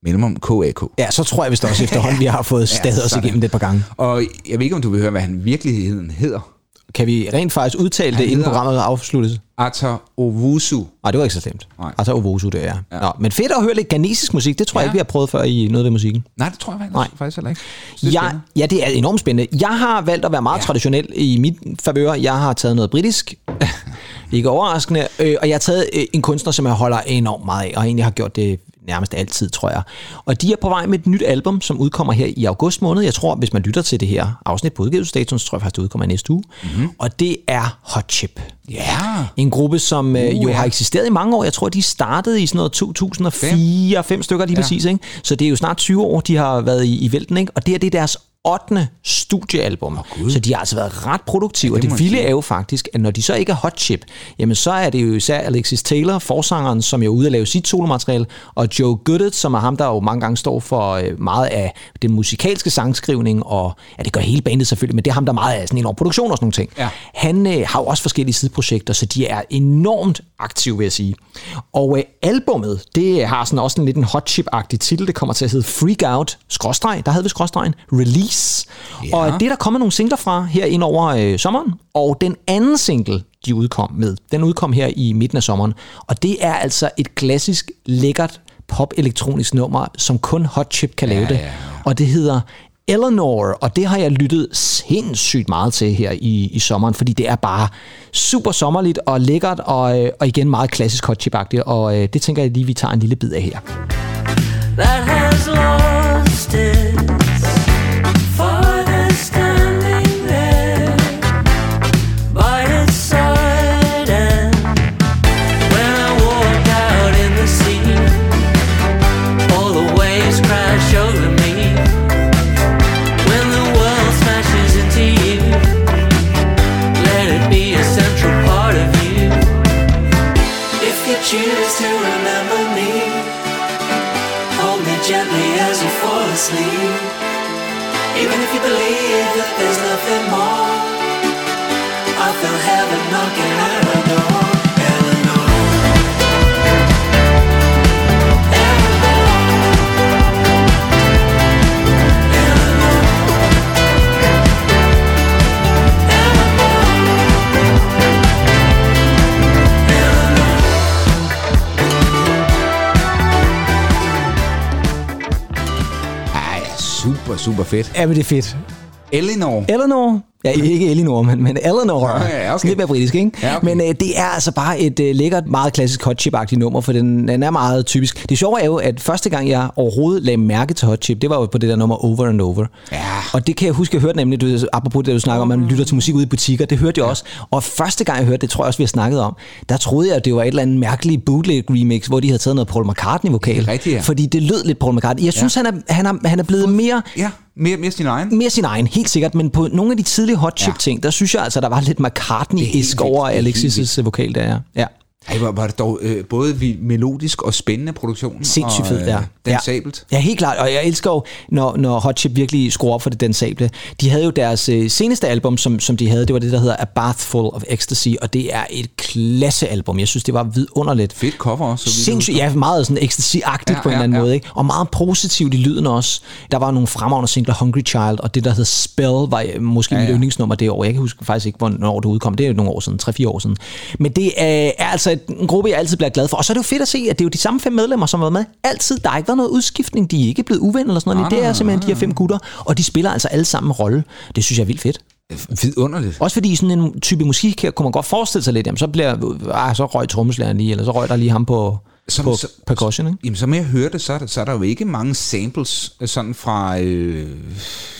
[SPEAKER 2] mellemrum KAK.
[SPEAKER 1] Ja, så tror jeg vist også efterhånden, vi har fået stadig os
[SPEAKER 2] sådan.
[SPEAKER 1] igennem det et par gange.
[SPEAKER 2] Og jeg ved ikke, om du vil høre, hvad han virkeligheden hedder.
[SPEAKER 1] Kan vi rent faktisk udtale det,
[SPEAKER 2] Han
[SPEAKER 1] inden
[SPEAKER 2] hedder-
[SPEAKER 1] programmet afsluttes?
[SPEAKER 2] Ata Owusu.
[SPEAKER 1] Nej, det var ikke så slemt. Altså Ovosu, det er. Ja. Nå, men fedt at høre lidt ghanesisk musik. Det tror jeg
[SPEAKER 2] Ja.
[SPEAKER 1] ikke, vi har prøvet før i noget ved musikken.
[SPEAKER 2] Nej, det tror jeg faktisk,
[SPEAKER 1] Nej.
[SPEAKER 2] faktisk heller ikke. Synes,
[SPEAKER 1] Ja, ja, det er enormt spændende. Jeg har valgt at være meget. Ja. traditionel i mit favør. Jeg har taget noget britisk. ikke overraskende. Øh, og jeg har taget øh, en kunstner, som jeg holder enormt meget af, og egentlig har gjort det nærmest altid, tror jeg. Og de er på vej med et nyt album, som udkommer her i august måned. Jeg tror, hvis man lytter til det her afsnit på udgivelsesdatoen, så tror jeg faktisk, det udkommer næste uge. Mm-hmm. Og det er Hot Chip.
[SPEAKER 2] Ja.
[SPEAKER 1] En gruppe, som øh,
[SPEAKER 2] Uh,
[SPEAKER 1] jo
[SPEAKER 2] ja.
[SPEAKER 1] har eksisteret i mange år. Jeg tror, de startede i sådan noget 2004, fem stykker lige ja. præcis. Ikke? Så det er jo snart 20 år, de har været i, i vælten. Ikke? Og det her det er deres 8. studiealbum. Oh, så de har altså været ret produktive. Ja, og
[SPEAKER 2] det
[SPEAKER 1] det
[SPEAKER 2] må
[SPEAKER 1] vilde
[SPEAKER 2] sige.
[SPEAKER 1] er jo faktisk, at når de så ikke er hot chip, jamen så er det jo især Alexis Taylor, forsangeren, som er ude at lave sit solomateriale, og Joe Goodett, som er ham, der jo mange gange står for øh, meget af den musikalske sangskrivning, og ja, det gør hele bandet selvfølgelig, men det er ham, der meget af sådan enorm produktion og sådan nogle ting.
[SPEAKER 2] Ja.
[SPEAKER 1] Han øh, har jo også forskellige sideprojekter, så de er enormt aktive, vil jeg sige. Og øh, albummet, det har sådan også en lidt en hot chip-agtig titel. Det kommer til at hedde Freak Out, skråstreg, der havde vi skråstregen, Release.
[SPEAKER 2] Ja.
[SPEAKER 1] Og det er der kommet nogle singler fra her ind over øh, sommeren. Og den anden single, de udkom med, den udkom her i midten af sommeren. Og det er altså et klassisk, lækkert pop-elektronisk nummer, som kun Hot Chip kan lave det.
[SPEAKER 2] ja, ja.
[SPEAKER 1] Og det hedder Eleanor, og det har jeg lyttet sindssygt meget til her i, i sommeren, fordi det er bare super sommerligt og lækkert, og, øh, og igen meget klassisk hot chip og øh, det tænker jeg lige, vi tager en lille bid af her.
[SPEAKER 4] that has lost its
[SPEAKER 2] super, super fedt.
[SPEAKER 1] Ja, men det er fedt.
[SPEAKER 2] Eleanor.
[SPEAKER 1] Eleanor. Ja, ikke Elinor, men, men Eleanor.
[SPEAKER 2] Ja, ja, okay.
[SPEAKER 1] Lidt mere britisk, ikke?
[SPEAKER 2] Ja, okay.
[SPEAKER 1] Men øh, det er altså bare et øh, lækkert, meget klassisk hot chip nummer, for den, den er meget typisk. Det sjove er jo, at første gang jeg overhovedet lagde mærke til hot chip, det var jo på det der nummer Over and Over.
[SPEAKER 2] Ja.
[SPEAKER 1] Og det kan jeg huske, jeg hørte nemlig, du, apropos det, du snakker om, at man lytter til musik ude i butikker, det hørte jeg også. Og første gang jeg hørte det, tror jeg også, vi har snakket om, der troede jeg, at det var et eller andet mærkeligt bootleg remix, hvor de havde taget noget Paul McCartney-vokal.
[SPEAKER 2] Rigtigt, ja.
[SPEAKER 1] Fordi det lød lidt Paul McCartney. Jeg synes, ja. han, er, han, er, han er blevet mere
[SPEAKER 2] Ja, mere, mere sin egen.
[SPEAKER 1] mere sin egen, helt sikkert, men på nogle af de tidlige hot chip ting, der synes jeg altså, der var lidt
[SPEAKER 2] er
[SPEAKER 1] McCartney-isk over
[SPEAKER 2] er
[SPEAKER 1] Alexis' vokal der. Ja.
[SPEAKER 2] Ej, var, var det dog øh, både vi- melodisk og spændende produktion.
[SPEAKER 1] Sindssygt
[SPEAKER 2] og,
[SPEAKER 1] fed, ja.
[SPEAKER 2] Dansabelt.
[SPEAKER 1] Ja, helt klart. Og jeg elsker jo, når, når Hot Chip virkelig skruer op for det dansable. De havde jo deres øh, seneste album, som, som de havde, det var det, der hedder A Bath Full of Ecstasy, og det er et klassealbum. Jeg synes, det var vidunderligt.
[SPEAKER 2] Fedt cover også.
[SPEAKER 1] Sindssygt, ja, meget sådan ecstasy-agtigt
[SPEAKER 2] Ja,
[SPEAKER 1] på en
[SPEAKER 2] ja,
[SPEAKER 1] eller anden
[SPEAKER 2] ja.
[SPEAKER 1] måde, ikke? Og meget positivt i lyden også. Der var nogle fremragende singler, Hungry Child, og det, der hed Spell, var øh, måske ja,
[SPEAKER 2] Ja,
[SPEAKER 1] mit
[SPEAKER 2] ja.
[SPEAKER 1] yndlingsnummer det år. Jeg kan huske faktisk ikke, hvornår det udkom. Det er jo nogle år siden, 3-4 år siden. Men det er, er altså en gruppe, jeg altid bliver glad for. Og så er det jo fedt at se, at det er jo de samme fem medlemmer, som har været med altid. Der har ikke været noget udskiftning. De er ikke blevet uvenner eller sådan noget.
[SPEAKER 2] Nej,
[SPEAKER 1] det er simpelthen
[SPEAKER 2] nej,
[SPEAKER 1] de her fem gutter, og de spiller altså alle sammen en rolle. Det synes jeg er vildt fedt.
[SPEAKER 2] Vidunderligt.
[SPEAKER 1] Også fordi i sådan en type musik her, kunne man godt forestille sig lidt, jamen så bliver, ah, så røg trommeslageren lige, eller så røg der lige ham på,
[SPEAKER 2] Som-
[SPEAKER 1] på
[SPEAKER 2] så-
[SPEAKER 1] percussion, ikke?
[SPEAKER 2] Jamen, som jeg hørte, så der, så er der jo ikke mange samples øh, sådan fra... Øh,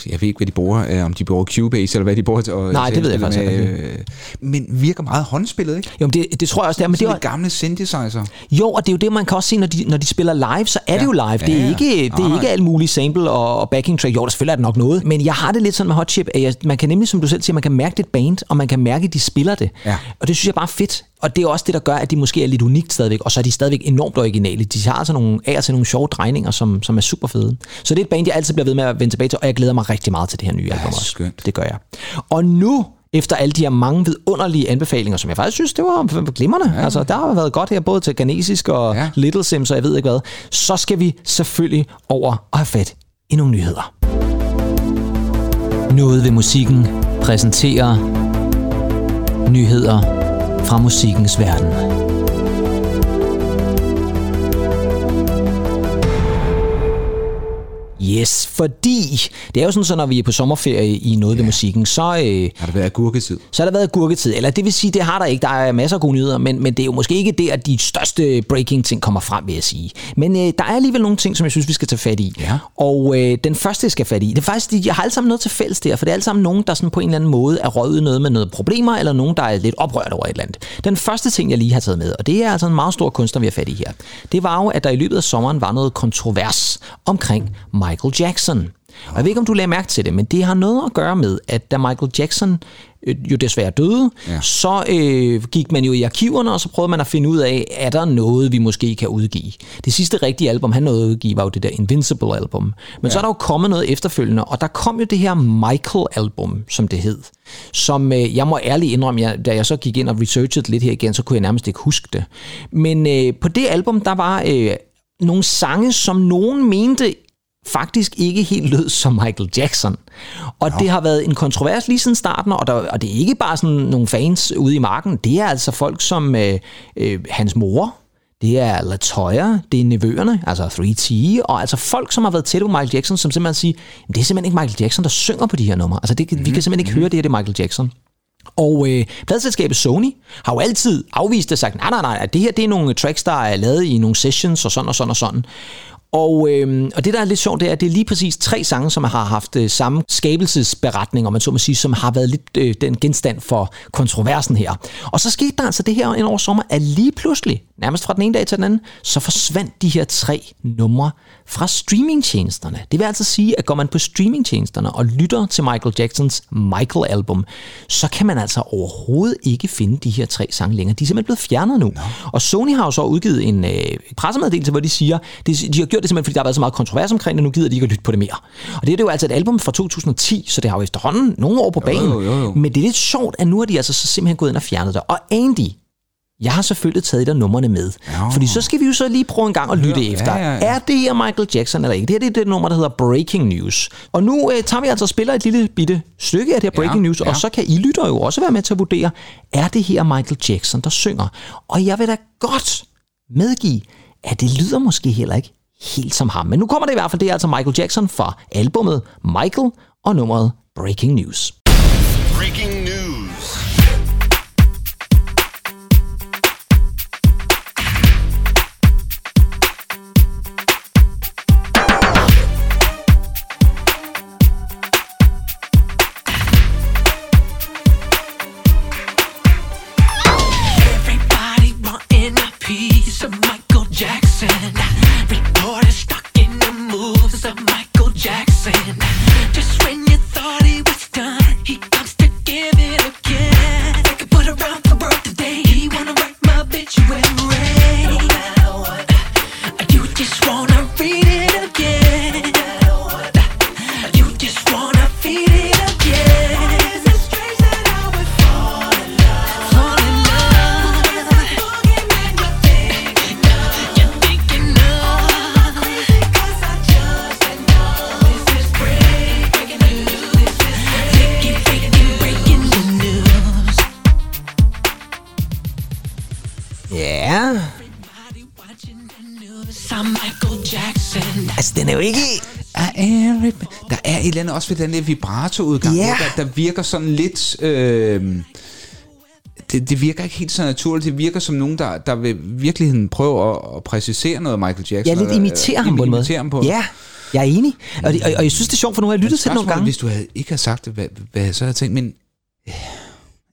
[SPEAKER 2] jeg ved ikke, hvad de bruger. Øh, om de bruger Cubase, eller hvad de bruger. Og,
[SPEAKER 1] Nej, det ved jeg faktisk ikke.
[SPEAKER 2] øh, Men virker meget håndspillet, ikke?
[SPEAKER 1] Jo, men det, det tror jeg også, det er. Men det er,
[SPEAKER 2] gamle synthesizer.
[SPEAKER 1] jo, og det er jo det, man kan også se, når de, når de spiller live, så er det
[SPEAKER 2] Ja.
[SPEAKER 1] jo live. Det er
[SPEAKER 2] Ja,
[SPEAKER 1] ikke, det er
[SPEAKER 2] nej.
[SPEAKER 1] ikke alt muligt sample og, og backing track. Jo, der selvfølgelig er det nok noget. Men jeg har det lidt sådan med Hot Chip, at jeg, man kan nemlig, som du selv siger, man kan mærke det et band, og man kan mærke, at de spiller det.
[SPEAKER 2] Ja.
[SPEAKER 1] Og det synes jeg bare er fedt. Og det er også det, der gør, at de måske er lidt unikt stadigvæk. Og så er de stadigvæk enormt originale. De har altså nogle, af og til nogle sjove drejninger, som, som er super fede. Så det er et band, jeg altid bliver ved med at vende tilbage til, og jeg glæder mig rigtig meget til det her nye album også.
[SPEAKER 2] skønt.
[SPEAKER 1] Det gør jeg. Og nu, efter alle de her mange vidunderlige anbefalinger, som jeg faktisk synes, det var glimrende. Ja. Altså, der har været godt her, både til Ganesisk og ja.
[SPEAKER 2] Ja.
[SPEAKER 1] Little Sims, og jeg ved ikke hvad. Så skal vi selvfølgelig over og have fat i nogle nyheder. Noget ved musikken præsenterer nyheder fra musikkens verden. Yes, fordi det er jo sådan, så når vi er på sommerferie i noget ved musikken, så, øh,
[SPEAKER 2] Har det været agurketid?
[SPEAKER 1] så har der været gurketid. Eller det vil sige, det har der ikke. Der er masser af gode nyheder, men, men det er jo måske ikke der, at de største breaking ting kommer frem, vil jeg sige. Men øh, der er alligevel nogle ting, som jeg synes, vi skal tage fat i.
[SPEAKER 2] Ja.
[SPEAKER 1] Og øh, den første, jeg skal fat i, det er faktisk, de- jeg har alle sammen noget til fælles der, for det er alle sammen nogen, der sådan på en eller anden måde er røget noget med noget problemer, eller nogen, der er lidt oprørt over et eller andet. Den første ting, jeg lige har taget med, og det er altså en meget stor kunstner, vi har fat i her, det var jo, at der i løbet af sommeren var noget kontrovers omkring Michael Jackson. Og jeg ved ikke, om du lagde mærke til det, men det har noget at gøre med, at da Michael Jackson øh, jo desværre døde, ja. så øh, gik man jo i arkiverne, og så prøvede man at finde ud af, er der noget, vi måske kan udgive. Det sidste rigtige album, han nåede at udgive, var jo det der Invincible-album. Men ja. så er der jo kommet noget efterfølgende, og der kom jo det her Michael-album, som det hed. Som øh, jeg må ærligt indrømme, jeg, da jeg så gik ind og researchede lidt her igen, så kunne jeg nærmest ikke huske det. Men øh, på det album, der var øh, nogle sange, som nogen mente faktisk ikke helt lød som Michael Jackson. Og det har været en kontrovers lige siden starten, og, der, og det er ikke bare sådan nogle fans ude i marken, det er altså folk som øh, øh, hans mor, det er Latoya, det er nevøerne, altså 3T, og altså folk, som har været tæt på Michael Jackson, som simpelthen siger, "Jamen, det er simpelthen ikke Michael Jackson, der synger på de her numre. Altså det, mm-hmm. vi kan simpelthen ikke høre, det her det er Michael Jackson. Og øh, pladselskabet Sony har jo altid afvist det og sagt, nej, nej, nej, det her det er nogle tracks, der er lavet i nogle sessions og sådan og sådan og sådan. Og, øh, og det, der er lidt sjovt, det er, at det er lige præcis tre sange, som har haft øh, samme skabelsesberetning, om man så må sige, som har været lidt øh, den genstand for kontroversen her. Og så skete der altså det her en år sommer, at lige pludselig, nærmest fra den ene dag til den anden, så forsvandt de her tre numre fra streamingtjenesterne. Det vil altså sige, at går man på streamingtjenesterne og lytter til Michael Jacksons Michael-album, så kan man altså overhovedet ikke finde de her tre sange længere. De er simpelthen blevet fjernet nu. No. Og Sony har jo så udgivet en øh, pressemeddelelse, hvor de siger, de, de har gjort det simpelthen, fordi der har været så meget kontrovers omkring det, nu gider de ikke at lytte på det mere. Og det er jo altså et album fra 2010, så det har jo efterhånden nogle år på banen.
[SPEAKER 2] jo, jo, jo.
[SPEAKER 1] Men det er lidt sjovt, at nu har de altså så simpelthen gået ind og fjernet det. Og Andy, jeg har selvfølgelig taget der numrene med.
[SPEAKER 2] Ja.
[SPEAKER 1] Fordi så skal vi jo så lige prøve en gang at lytte
[SPEAKER 2] Ja,
[SPEAKER 1] efter.
[SPEAKER 2] ja, ja.
[SPEAKER 1] Er det her Michael Jackson eller ikke? Det her det er det nummer, der hedder Breaking News. Og nu øh, tager vi altså og spiller et lille bitte stykke af det her Breaking
[SPEAKER 2] Ja,
[SPEAKER 1] News,
[SPEAKER 2] ja.
[SPEAKER 1] og så kan I lytter jo også være med til at vurdere, er det her Michael Jackson, der synger? Og jeg vil da godt medgive, at det lyder måske heller ikke helt som ham. Men nu kommer det i hvert fald, det er altså Michael Jackson fra albummet Michael og nummeret Breaking News.
[SPEAKER 5] Breaking
[SPEAKER 2] også ved den der vibrato-udgang,
[SPEAKER 1] Ja.
[SPEAKER 2] der, der virker sådan lidt... Øh, det, det virker ikke helt så naturligt. Det virker som nogen, der, der vil virkeligheden prøve at, at præcisere noget Michael Jackson.
[SPEAKER 1] Jeg lidt
[SPEAKER 2] øh,
[SPEAKER 1] ham på en måde.
[SPEAKER 2] imitere Ham på.
[SPEAKER 1] Ja, jeg er enig. Og, og, og jeg synes, det er sjovt, for nu har jeg lyttet til det nogle gange.
[SPEAKER 2] Hvis du havde, ikke havde sagt det, hvad, hvad jeg så havde tænkt, men... øh,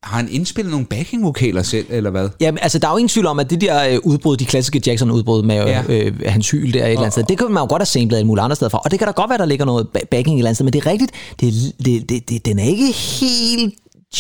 [SPEAKER 2] Har han indspillet nogle backing-vokaler selv, eller hvad?
[SPEAKER 1] Jamen, altså, der er jo ingen tvivl om, at det der øh, udbrud, de klassiske Jackson-udbrud med
[SPEAKER 2] Ja.
[SPEAKER 1] ja. øh, hans hyl der et eller andet sted, det kan man jo godt have samlet alle mulige andre steder fra. Og det kan da godt være, der ligger noget ba- backing et eller andet sted, men det er rigtigt, det, det, det, det, den er ikke helt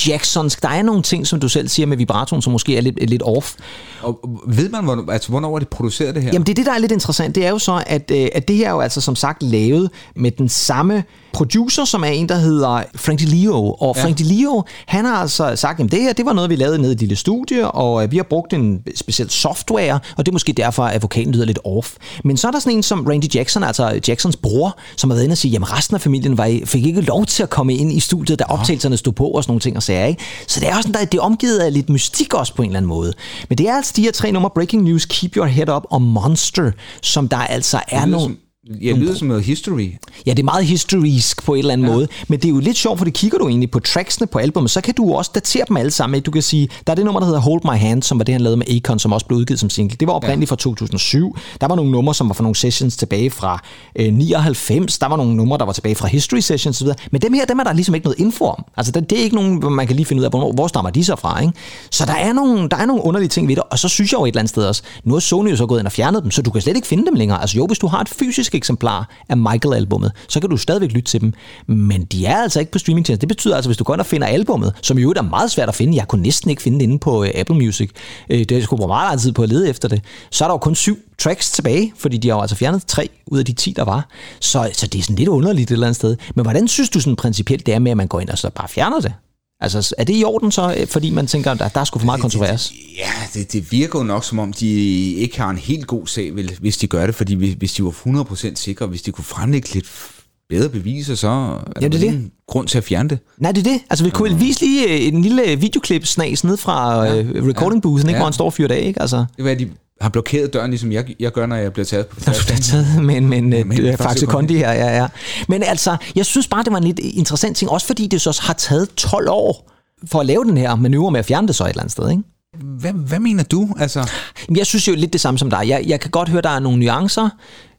[SPEAKER 1] Jacksonsk. Der er nogle ting, som du selv siger med vibratoen, som måske er lidt, lidt off.
[SPEAKER 2] Og og ved man, hvornår, altså, hvornår var det produceret det her?
[SPEAKER 1] Jamen det er det, der er lidt interessant. Det er jo så, at, øh, at det her er jo altså som sagt lavet med den samme producer, som er en, der hedder Frank DeLeo. Og
[SPEAKER 2] Ja.
[SPEAKER 1] Frank DeLeo, han har altså sagt, at det her, det var noget, vi lavede nede i et lille studie, og øh, vi har brugt en speciel software, og det er måske derfor, at vokalen lyder lidt off. Men så er der sådan en som Randy Jackson, altså Jacksons bror, som har været inde og sige, jamen resten af familien var, i- fik ikke lov til at komme ind i studiet, da optagelserne stod på og sådan nogle ting og sager. Ikke? Så det er også sådan, der, det er omgivet af lidt mystik også på en eller anden måde. Men det er altså de her tre numre, Breaking News, Keep Your Head Up og Monster, som der altså er nogle...
[SPEAKER 2] som, ja, det lyder som noget history.
[SPEAKER 1] Ja, det er meget historisk på en eller anden ja. måde, men det er jo lidt sjovt, for det kigger du egentlig på tracksene på albumet, så kan du også datere dem alle sammen. Du kan sige, der er det nummer, der hedder Hold My Hand, som var det, han lavede med Akon, som også blev udgivet som single. Det var oprindeligt fra 2007. Der var nogle numre, som var fra nogle sessions tilbage fra øh, 99. Der var nogle numre, der var tilbage fra History Sessions osv. Men dem her, dem er der ligesom ikke noget info om. Altså, det, det er ikke nogen, hvor man kan lige finde ud af, hvornår, hvor stammer de så fra. Ikke? Så der er, nogle, der er nogle underlige ting ved det, og så synes jeg jo et eller andet sted også, nu har Sony jo så gået ind og fjernet dem, så du kan slet ikke finde dem længere. Altså jo, hvis du har et fysisk eksemplar af Michael-albummet, så kan du stadigvæk lytte til dem, men de er altså ikke på streamingtjenester. Det betyder altså, hvis du går ind og finder albummet, som jo er meget svært at finde, jeg kunne næsten ikke finde det inde på øh, Apple Music, øh, det skulle bruge meget lang tid på at lede efter det, så er der jo kun syv tracks tilbage, fordi de har jo altså fjernet tre ud af de ti, der var. Så, så det er sådan lidt underligt et eller andet sted. Men hvordan synes du sådan principielt det er med, at man går ind og så bare fjerner det? Altså, er det i orden så, øh, fordi man tænker, at der, der er sgu for meget kontrovers?
[SPEAKER 2] Ja, det, det virker jo nok som om, de ikke har en helt god sag, vel, hvis de gør det, fordi hvis, hvis de var 100% sikre, hvis de kunne fremlægge lidt bedre beviser, så er
[SPEAKER 1] Ja, det er det.
[SPEAKER 2] grund til at fjerne det.
[SPEAKER 1] Nej, det er det. Altså, vi kunne vise lige øh, en lille videoklip-snas ned fra ja, recording boothen, ikke,
[SPEAKER 2] ja.
[SPEAKER 1] hvor han står og fyrer det af, ikke? Altså,
[SPEAKER 2] Det var, de har blokeret døren, ligesom jeg, jeg gør, når jeg bliver taget på
[SPEAKER 1] der er taget med en, med en,
[SPEAKER 2] Med
[SPEAKER 1] med
[SPEAKER 2] en Faxe
[SPEAKER 1] Kondi her, ja, ja. Men altså, jeg synes bare, det var en lidt interessant ting, også fordi det så har taget 12 år for at lave den her manøvre med at fjerne det så et eller andet sted, ikke?
[SPEAKER 2] Hvad, hvad mener du? Altså,
[SPEAKER 1] Jeg synes jo lidt det samme som dig. Jeg, jeg kan godt høre, der er nogle nuancer,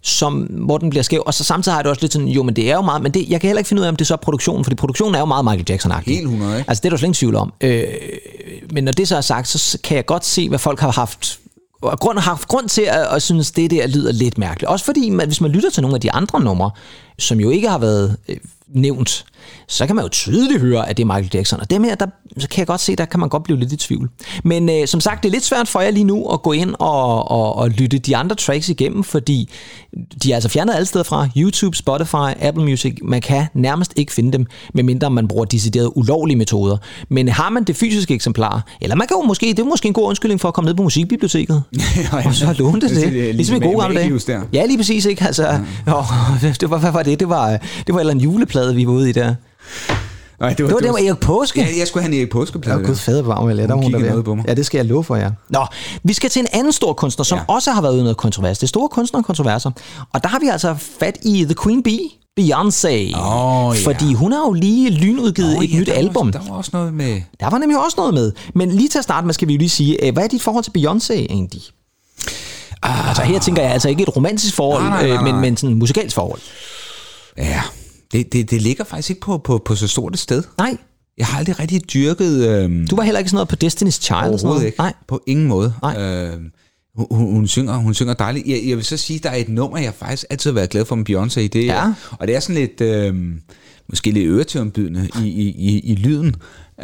[SPEAKER 1] som, hvor den bliver skæv, og så samtidig har jeg det også lidt sådan, jo, men det er jo meget, men det, jeg kan heller ikke finde ud af, om det er så produktionen, fordi produktionen er jo meget Michael Jackson-agtig.
[SPEAKER 2] Helt 100, ikke?
[SPEAKER 1] Altså, det er der slet ingen tvivl om. Øh, men når det så er sagt, så kan jeg godt se, hvad folk har haft og grund, har haft grund til at, at synes, det der lyder lidt mærkeligt. Også fordi, man, hvis man lytter til nogle af de andre numre, som jo ikke har været øh, nævnt, så kan man jo tydeligt høre, at det er Michael Jackson. Og dem her, der så kan jeg godt se, der kan man godt blive lidt i tvivl. Men øh, som sagt, det er lidt svært for jer lige nu at gå ind og, og, og lytte de andre tracks igennem, fordi de er altså fjernet alle steder fra. YouTube, Spotify, Apple Music. Man kan nærmest ikke finde dem, medmindre man bruger deciderede ulovlige metoder. Men har man det fysiske eksemplar, eller man kan jo måske, det er måske en god undskyldning for at komme ned på musikbiblioteket, og så låne det.
[SPEAKER 2] Det
[SPEAKER 1] det.
[SPEAKER 2] lige
[SPEAKER 1] Ligesom i gode gamle dage. Ja, lige præcis, ikke? Altså, ja. åh, det var, hvad var det? Det var, det var en eller juleplade, vi var ude i der.
[SPEAKER 2] Nej,
[SPEAKER 1] Det var det med Erik Påske.
[SPEAKER 2] Ja, jeg skulle have en Erik Påskeplade.
[SPEAKER 1] Ja, gud fader bevar mig, der
[SPEAKER 2] Hun
[SPEAKER 1] var hun der
[SPEAKER 2] noget på mig.
[SPEAKER 1] Ja, det skal jeg love for jer. Nå, vi skal til en anden stor kunstner, som Ja. også har været ude i noget kontrovers. Det er store kunstnere og kontroverser. Og der har vi altså fat i The Queen Bee, Beyoncé.
[SPEAKER 2] Åh, ja.
[SPEAKER 1] Fordi hun har jo lige lynudgivet
[SPEAKER 2] Nå,
[SPEAKER 1] et
[SPEAKER 2] ja,
[SPEAKER 1] nyt
[SPEAKER 2] der var-
[SPEAKER 1] album.
[SPEAKER 2] Der var også noget med...
[SPEAKER 1] Der var nemlig også noget med. Men lige til at starte med skal vi jo lige sige, øh, hvad er dit forhold til Beyoncé egentlig? Ah. Altså her tænker jeg altså ikke et romantisk forhold,
[SPEAKER 2] Nej, nej, nej,
[SPEAKER 1] øh, men,
[SPEAKER 2] nej.
[SPEAKER 1] men sådan et musikalsk forhold.
[SPEAKER 2] Ja, det, det, det ligger faktisk ikke på, på, på så stort et sted.
[SPEAKER 1] Nej,
[SPEAKER 2] Jeg har aldrig rigtig dyrket... Øhm,
[SPEAKER 1] du var heller ikke sådan noget på Destiny's Child? sådan
[SPEAKER 2] Overhovedet
[SPEAKER 1] noget?
[SPEAKER 2] ikke.
[SPEAKER 1] Nej.
[SPEAKER 2] På ingen måde.
[SPEAKER 1] Nej.
[SPEAKER 2] Øh, hun, hun, synger, hun synger dejligt. Jeg, jeg vil så sige, at der er et nummer, jeg faktisk altid har været glad for med Beyoncé. Det, er-
[SPEAKER 1] Ja.
[SPEAKER 2] Og det er sådan lidt, øh, måske lidt øretømbydende i, i, i, i lyden.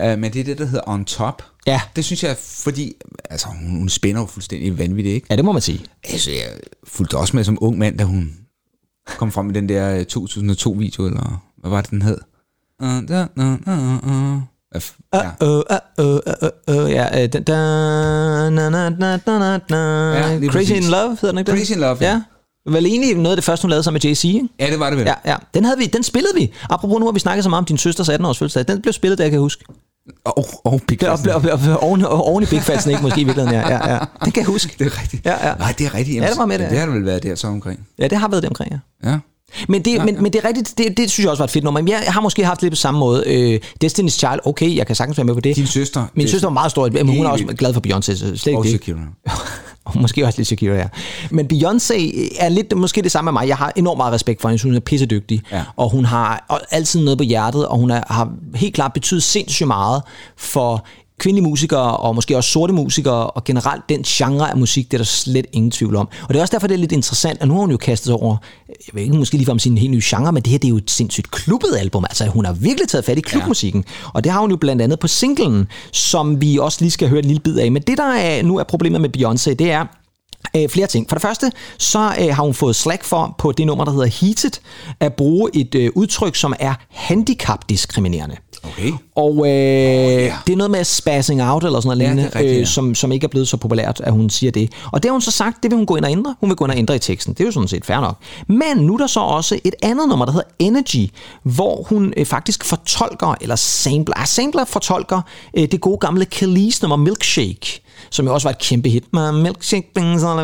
[SPEAKER 2] Øh, men det er det, der hedder On Top.
[SPEAKER 1] Ja.
[SPEAKER 2] Det synes jeg, fordi altså, hun, hun spænder jo fuldstændig vanvittigt, ikke?
[SPEAKER 1] Ja, det må man sige.
[SPEAKER 2] Altså, jeg fulgte også med som ung mand, da hun kom frem med den der øh, 2002-video, eller hvad var det, den hed? Ja.
[SPEAKER 1] Øh, øh, øh, øh, øh, øh, den der... Crazy in Love, hedder den ikke?
[SPEAKER 2] Crazy in Love, ja.
[SPEAKER 1] Vel egentlig noget af det første, hun lavede sammen med Jay-Z, ikke?
[SPEAKER 2] ja, det var det vel.
[SPEAKER 1] Ja, ja. Den, havde vi, den spillede vi. Apropos nu har vi snakket så meget om din søsters 18-års fødselsdag. Den blev spillet, der jeg kan huske.
[SPEAKER 2] Og, og Big
[SPEAKER 1] Det
[SPEAKER 2] Fat.
[SPEAKER 1] op, op, op, oven, oven i Big Fatsen, ikke måske i virkeligheden, ja. ja, ja. Den kan jeg huske.
[SPEAKER 2] Det er rigtigt.
[SPEAKER 1] Ja, ja.
[SPEAKER 2] Nej, det er rigtigt.
[SPEAKER 1] Ja, det var med
[SPEAKER 2] det.
[SPEAKER 1] det,
[SPEAKER 2] Det har det vel været der så omkring.
[SPEAKER 1] Ja, det har været det omkring, ja.
[SPEAKER 2] Ja.
[SPEAKER 1] Men det, ja, men, men det er rigtigt, det, det synes jeg også var et fedt nummer. Men jeg har måske haft lidt på samme måde. Øh, Destiny's Child, okay, jeg kan sagtens være med på det.
[SPEAKER 2] Din søster.
[SPEAKER 1] Min
[SPEAKER 2] det-
[SPEAKER 1] søster var meget stor, men hun er også glad for Beyoncé, så slet ikke
[SPEAKER 2] Og
[SPEAKER 1] det.
[SPEAKER 2] Shakira.
[SPEAKER 1] Og måske også lidt Shakira, ja. Men Beyoncé er lidt måske det samme med mig. Jeg har enormt meget respekt for hende. Hun er pissedygtig.
[SPEAKER 2] Ja.
[SPEAKER 1] Og hun har altid noget på hjertet, og hun er, har helt klart betydet sindssygt meget for kvindelige musikere, og måske også sorte musikere, og generelt den genre af musik, det er der slet ingen tvivl om. Og det er også derfor, det er lidt interessant, at nu har hun jo kastet sig over, jeg ved ikke måske lige om sin helt nye genre, men det her det er jo et sindssygt klubbet album. Altså hun har virkelig taget fat i klubmusikken, ja. og det har hun jo blandt andet på singlen, som vi også lige skal høre en lille bid af. Men det, der er, nu er problemet med Beyoncé, det er, Øh, flere ting. For det første, så øh, har hun fået slack for på det nummer, der hedder Heated, at bruge et øh, udtryk, som er handicapdiskriminerende.
[SPEAKER 2] Okay.
[SPEAKER 1] Og øh, oh,
[SPEAKER 2] ja.
[SPEAKER 1] det er noget med spassing out eller sådan noget
[SPEAKER 2] Ja,
[SPEAKER 1] lignende,
[SPEAKER 2] rigtigt, ja.
[SPEAKER 1] øh, som, som ikke er blevet så populært, at hun siger det. Og det har hun så sagt, det vil hun gå ind og ændre. Hun vil gå ind og ændre i teksten. Det er jo sådan set fair nok. Men nu er der så også et andet nummer, der hedder Energy, hvor hun øh, faktisk fortolker, eller sampler, ah, sampler fortolker øh, det gode gamle Khalees nummer Milkshake som jo også var et kæmpe hit med Milkshake. Bing, så,
[SPEAKER 2] ja.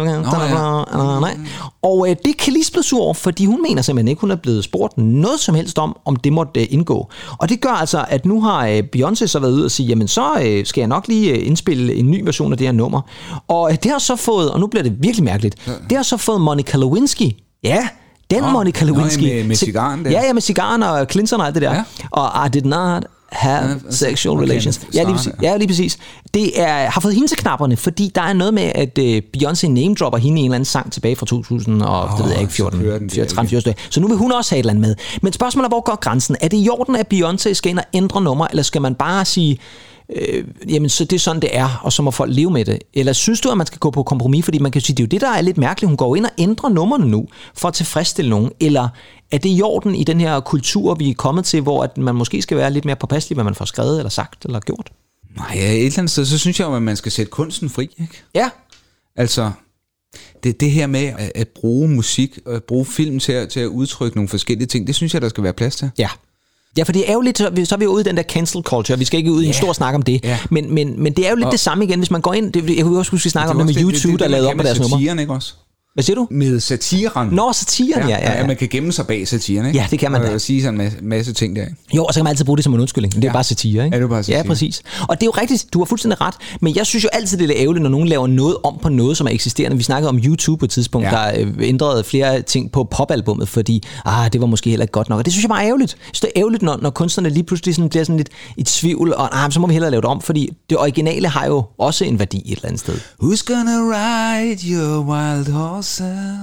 [SPEAKER 1] Og øh, det er Khalees blevet sur over, fordi hun mener simpelthen ikke, hun er blevet spurgt noget som helst om, om det måtte øh, indgå. Og det gør altså, at nu har øh, Beyoncé så været ude og sige, jamen så øh, skal jeg nok lige øh, indspille en ny version af det her nummer. Og øh, det har så fået, og nu bliver det virkelig mærkeligt, det har så fået Monica Lewinsky, ja, den
[SPEAKER 2] Nå,
[SPEAKER 1] Monica
[SPEAKER 2] nå,
[SPEAKER 1] Lewinsky.
[SPEAKER 2] med- med
[SPEAKER 1] til-
[SPEAKER 2] cigaren der.
[SPEAKER 1] Ja, ja, med cigaren og Clinton og alt det der.
[SPEAKER 2] Ja.
[SPEAKER 1] Og I did not have
[SPEAKER 2] Ja,
[SPEAKER 1] sexual
[SPEAKER 2] okay,
[SPEAKER 1] relations. Ja, lige præcis. Ja, lige præcis. Det er, har fået hende til knapperne, fordi der er noget med, at øh, Beyoncé name-dropper hende i en eller anden sang tilbage fra 2000, og oh, det ved jeg ikke,
[SPEAKER 2] så
[SPEAKER 1] 14,
[SPEAKER 2] kører den der
[SPEAKER 1] 14 13, 14, Så nu vil hun også have et eller andet med. Men spørgsmålet er, hvor går grænsen? Er det i orden, at Beyoncé skal ind og ændre nummer, eller skal man bare sige, øh, jamen så det er sådan, det er, og så må folk leve med det? Eller synes du, at man skal gå på kompromis? Fordi man kan sige, det er jo det, der er lidt mærkeligt. Hun går ind og ændrer nummerne nu, for at tilfredsstille nogen. Eller er det i orden i den her kultur, vi er kommet til, hvor at man måske skal være lidt mere påpasselig, hvad man får skrevet, eller sagt, eller gjort?
[SPEAKER 2] Nej, et eller andet sted, så synes jeg jo, at man skal sætte kunsten fri, ikke?
[SPEAKER 1] Ja,
[SPEAKER 2] Altså, det, det her med at, at bruge musik, og at bruge film til at, til at udtrykke nogle forskellige ting, det synes jeg, der skal være plads til.
[SPEAKER 1] Ja. Ja, for det er jo lidt, så så er vi jo ude i den der cancel culture. Vi skal ikke ud i en
[SPEAKER 2] Ja.
[SPEAKER 1] stor snak om det.
[SPEAKER 2] Ja.
[SPEAKER 1] Men, men, men det er jo lidt
[SPEAKER 2] Og-
[SPEAKER 1] det samme igen, hvis man går ind... Det, jeg kunne også huske, vi snakker om det med YouTube, der
[SPEAKER 2] man
[SPEAKER 1] lavede
[SPEAKER 2] kan
[SPEAKER 1] op med
[SPEAKER 2] med
[SPEAKER 1] deres nummer.
[SPEAKER 2] ikke også?
[SPEAKER 1] Hvad siger du?
[SPEAKER 2] Med satiren.
[SPEAKER 1] Nå, satiren, ja, ja, ja.
[SPEAKER 2] At man kan gemme sig bag satiren, ikke?
[SPEAKER 1] Ja, det kan man da.
[SPEAKER 2] Og sige sådan en masse, masse ting der.
[SPEAKER 1] Jo, og så kan man altid bruge det som en undskyldning. Det er
[SPEAKER 2] Ja.
[SPEAKER 1] bare satire, ikke?
[SPEAKER 2] Ja, det er bare satire.
[SPEAKER 1] Ja, præcis. Og det er jo rigtigt, du har fuldstændig ret. Men jeg synes jo altid, det er lidt ærgerligt, når nogen laver noget om på noget, som er eksisterende. Vi snakkede om YouTube på et tidspunkt,
[SPEAKER 2] Ja.
[SPEAKER 1] der øh, ændrede flere ting på popalbummet, fordi ah, det var måske heller ikke godt nok. Og det synes jeg bare er ærgerligt. Synes, det er ærgerligt, når, når kunstnerne lige pludselig sådan bliver sådan lidt i tvivl, og ah, så må vi hellere lave det om, fordi det originale har jo også en værdi et eller andet sted.
[SPEAKER 2] Who's gonna ride your wild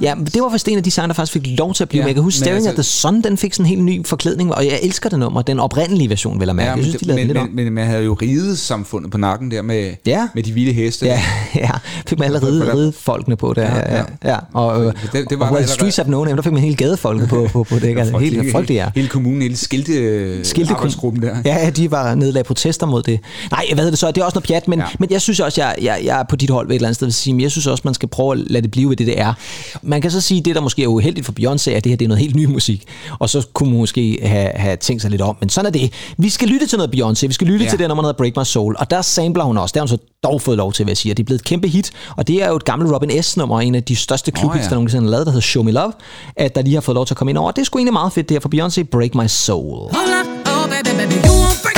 [SPEAKER 1] Ja, men det var faktisk en af de sange, der faktisk fik lov til at blive
[SPEAKER 2] Ja,
[SPEAKER 1] med. Jeg kan huske,
[SPEAKER 2] men
[SPEAKER 1] Staring
[SPEAKER 2] altså-
[SPEAKER 1] at the Sun, den fik sådan en helt ny forklædning, og jeg elsker det nummer, den oprindelige version, vil jeg mærke.
[SPEAKER 2] Ja,
[SPEAKER 1] jeg
[SPEAKER 2] men,
[SPEAKER 1] synes, de
[SPEAKER 2] det- men,
[SPEAKER 1] lidt om.
[SPEAKER 2] men, men, man havde jo ridet samfundet på nakken der med,
[SPEAKER 1] Ja.
[SPEAKER 2] med de vilde heste.
[SPEAKER 1] Ja, ja. Fik man allerede ride folkene på der. Ja, ja. ja. Og, øh,
[SPEAKER 2] Det- det var
[SPEAKER 1] og
[SPEAKER 2] allerede-
[SPEAKER 1] Streets Have Known, der fik man hele gadefolkene på, på, på dæk. Altså, helt frygteligt, ja.
[SPEAKER 2] Hele kommunen, hele skilte,
[SPEAKER 1] Skilte
[SPEAKER 2] arbejdsgruppen der.
[SPEAKER 1] Ja, ja, de var nedlagt protester mod det. Nej, hvad hedder det så? Det er også noget pjat, men, ja.
[SPEAKER 2] Ja.
[SPEAKER 1] men jeg synes også, jeg, jeg, jeg er på dit hold ved et eller andet sted, vil sige, men jeg synes også, man skal prøve at lade det blive ved det, det er. Man kan så sige, det der måske er uheldigt for Beyoncé, at det her det er noget helt ny musik, og så kunne man måske have, have tænkt sig lidt om, men sådan er det. Vi skal lytte til noget Beyoncé, vi skal lytte ja. Til det nummer, der hedder Break My Soul, og der sampler hun også, det har hun så dog fået lov til, hvad jeg siger. Det er blevet et kæmpe hit, og det er jo et gammelt Robin S-nummer, en af de største klubhits, oh,
[SPEAKER 2] ja.
[SPEAKER 1] der nogensinde har lavet, der hedder Show Me Love, at der lige har fået lov til at komme ind over. Det er sgu egentlig meget fedt, det her for Beyoncé, Break My Soul.
[SPEAKER 6] Hold up, oh baby, baby, you won't break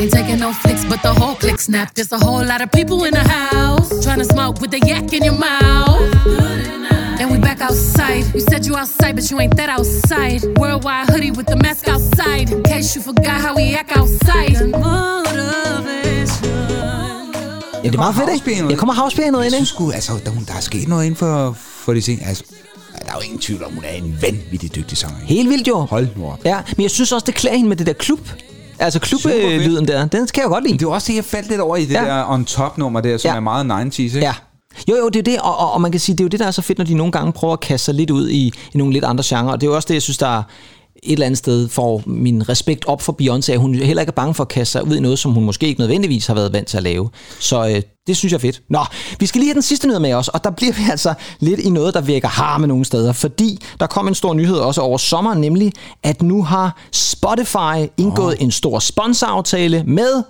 [SPEAKER 6] Ain't taking no flicks, but the whole click snap. There's a whole lot of people in the house trying to smoke with the yak in your mouth. And we back outside. You said you outside, but you ain't that outside. Worldwide hoodie with the mask outside. In case you forgot how we act outside.
[SPEAKER 1] Ja, det er meget fedt, ikke? Jeg kommer house-pianoet ind,
[SPEAKER 2] Jeg
[SPEAKER 1] ikke?
[SPEAKER 2] synes sgu, altså, der, der er sket noget inden for, for de ting. Altså, der er jo ingen tvivl om, hun er en vanvittig dygtig sanger.
[SPEAKER 1] Helt vildt jo.
[SPEAKER 2] Hold nu op.
[SPEAKER 1] Ja, men jeg synes også, det klæder hende med det der klub. Altså klublyden der, den kan jeg godt lide.
[SPEAKER 2] Men det er også det, jeg faldt lidt over i det
[SPEAKER 1] Ja.
[SPEAKER 2] der on-top-nummer der, som
[SPEAKER 1] ja.
[SPEAKER 2] er meget 90's, ikke?
[SPEAKER 1] Ja. Jo, jo, det er det, og, og, og man kan sige, det er jo det, der er så fedt, når de nogle gange prøver at kaste sig lidt ud i, i nogle lidt andre genrer. Og det er jo også det, jeg synes, der er et eller andet sted får min respekt op for Beyoncé, at hun heller ikke er bange for at kaste sig ud i noget, som hun måske ikke nødvendigvis har været vant til at lave. Så øh, det synes jeg er fedt. Nå, vi skal lige have den sidste nyhed med os, og der bliver vi altså lidt i noget, der vækker harme nogle steder, fordi der kom en stor nyhed også over sommeren, nemlig at nu har Spotify indgået oh. en stor sponsoraftale med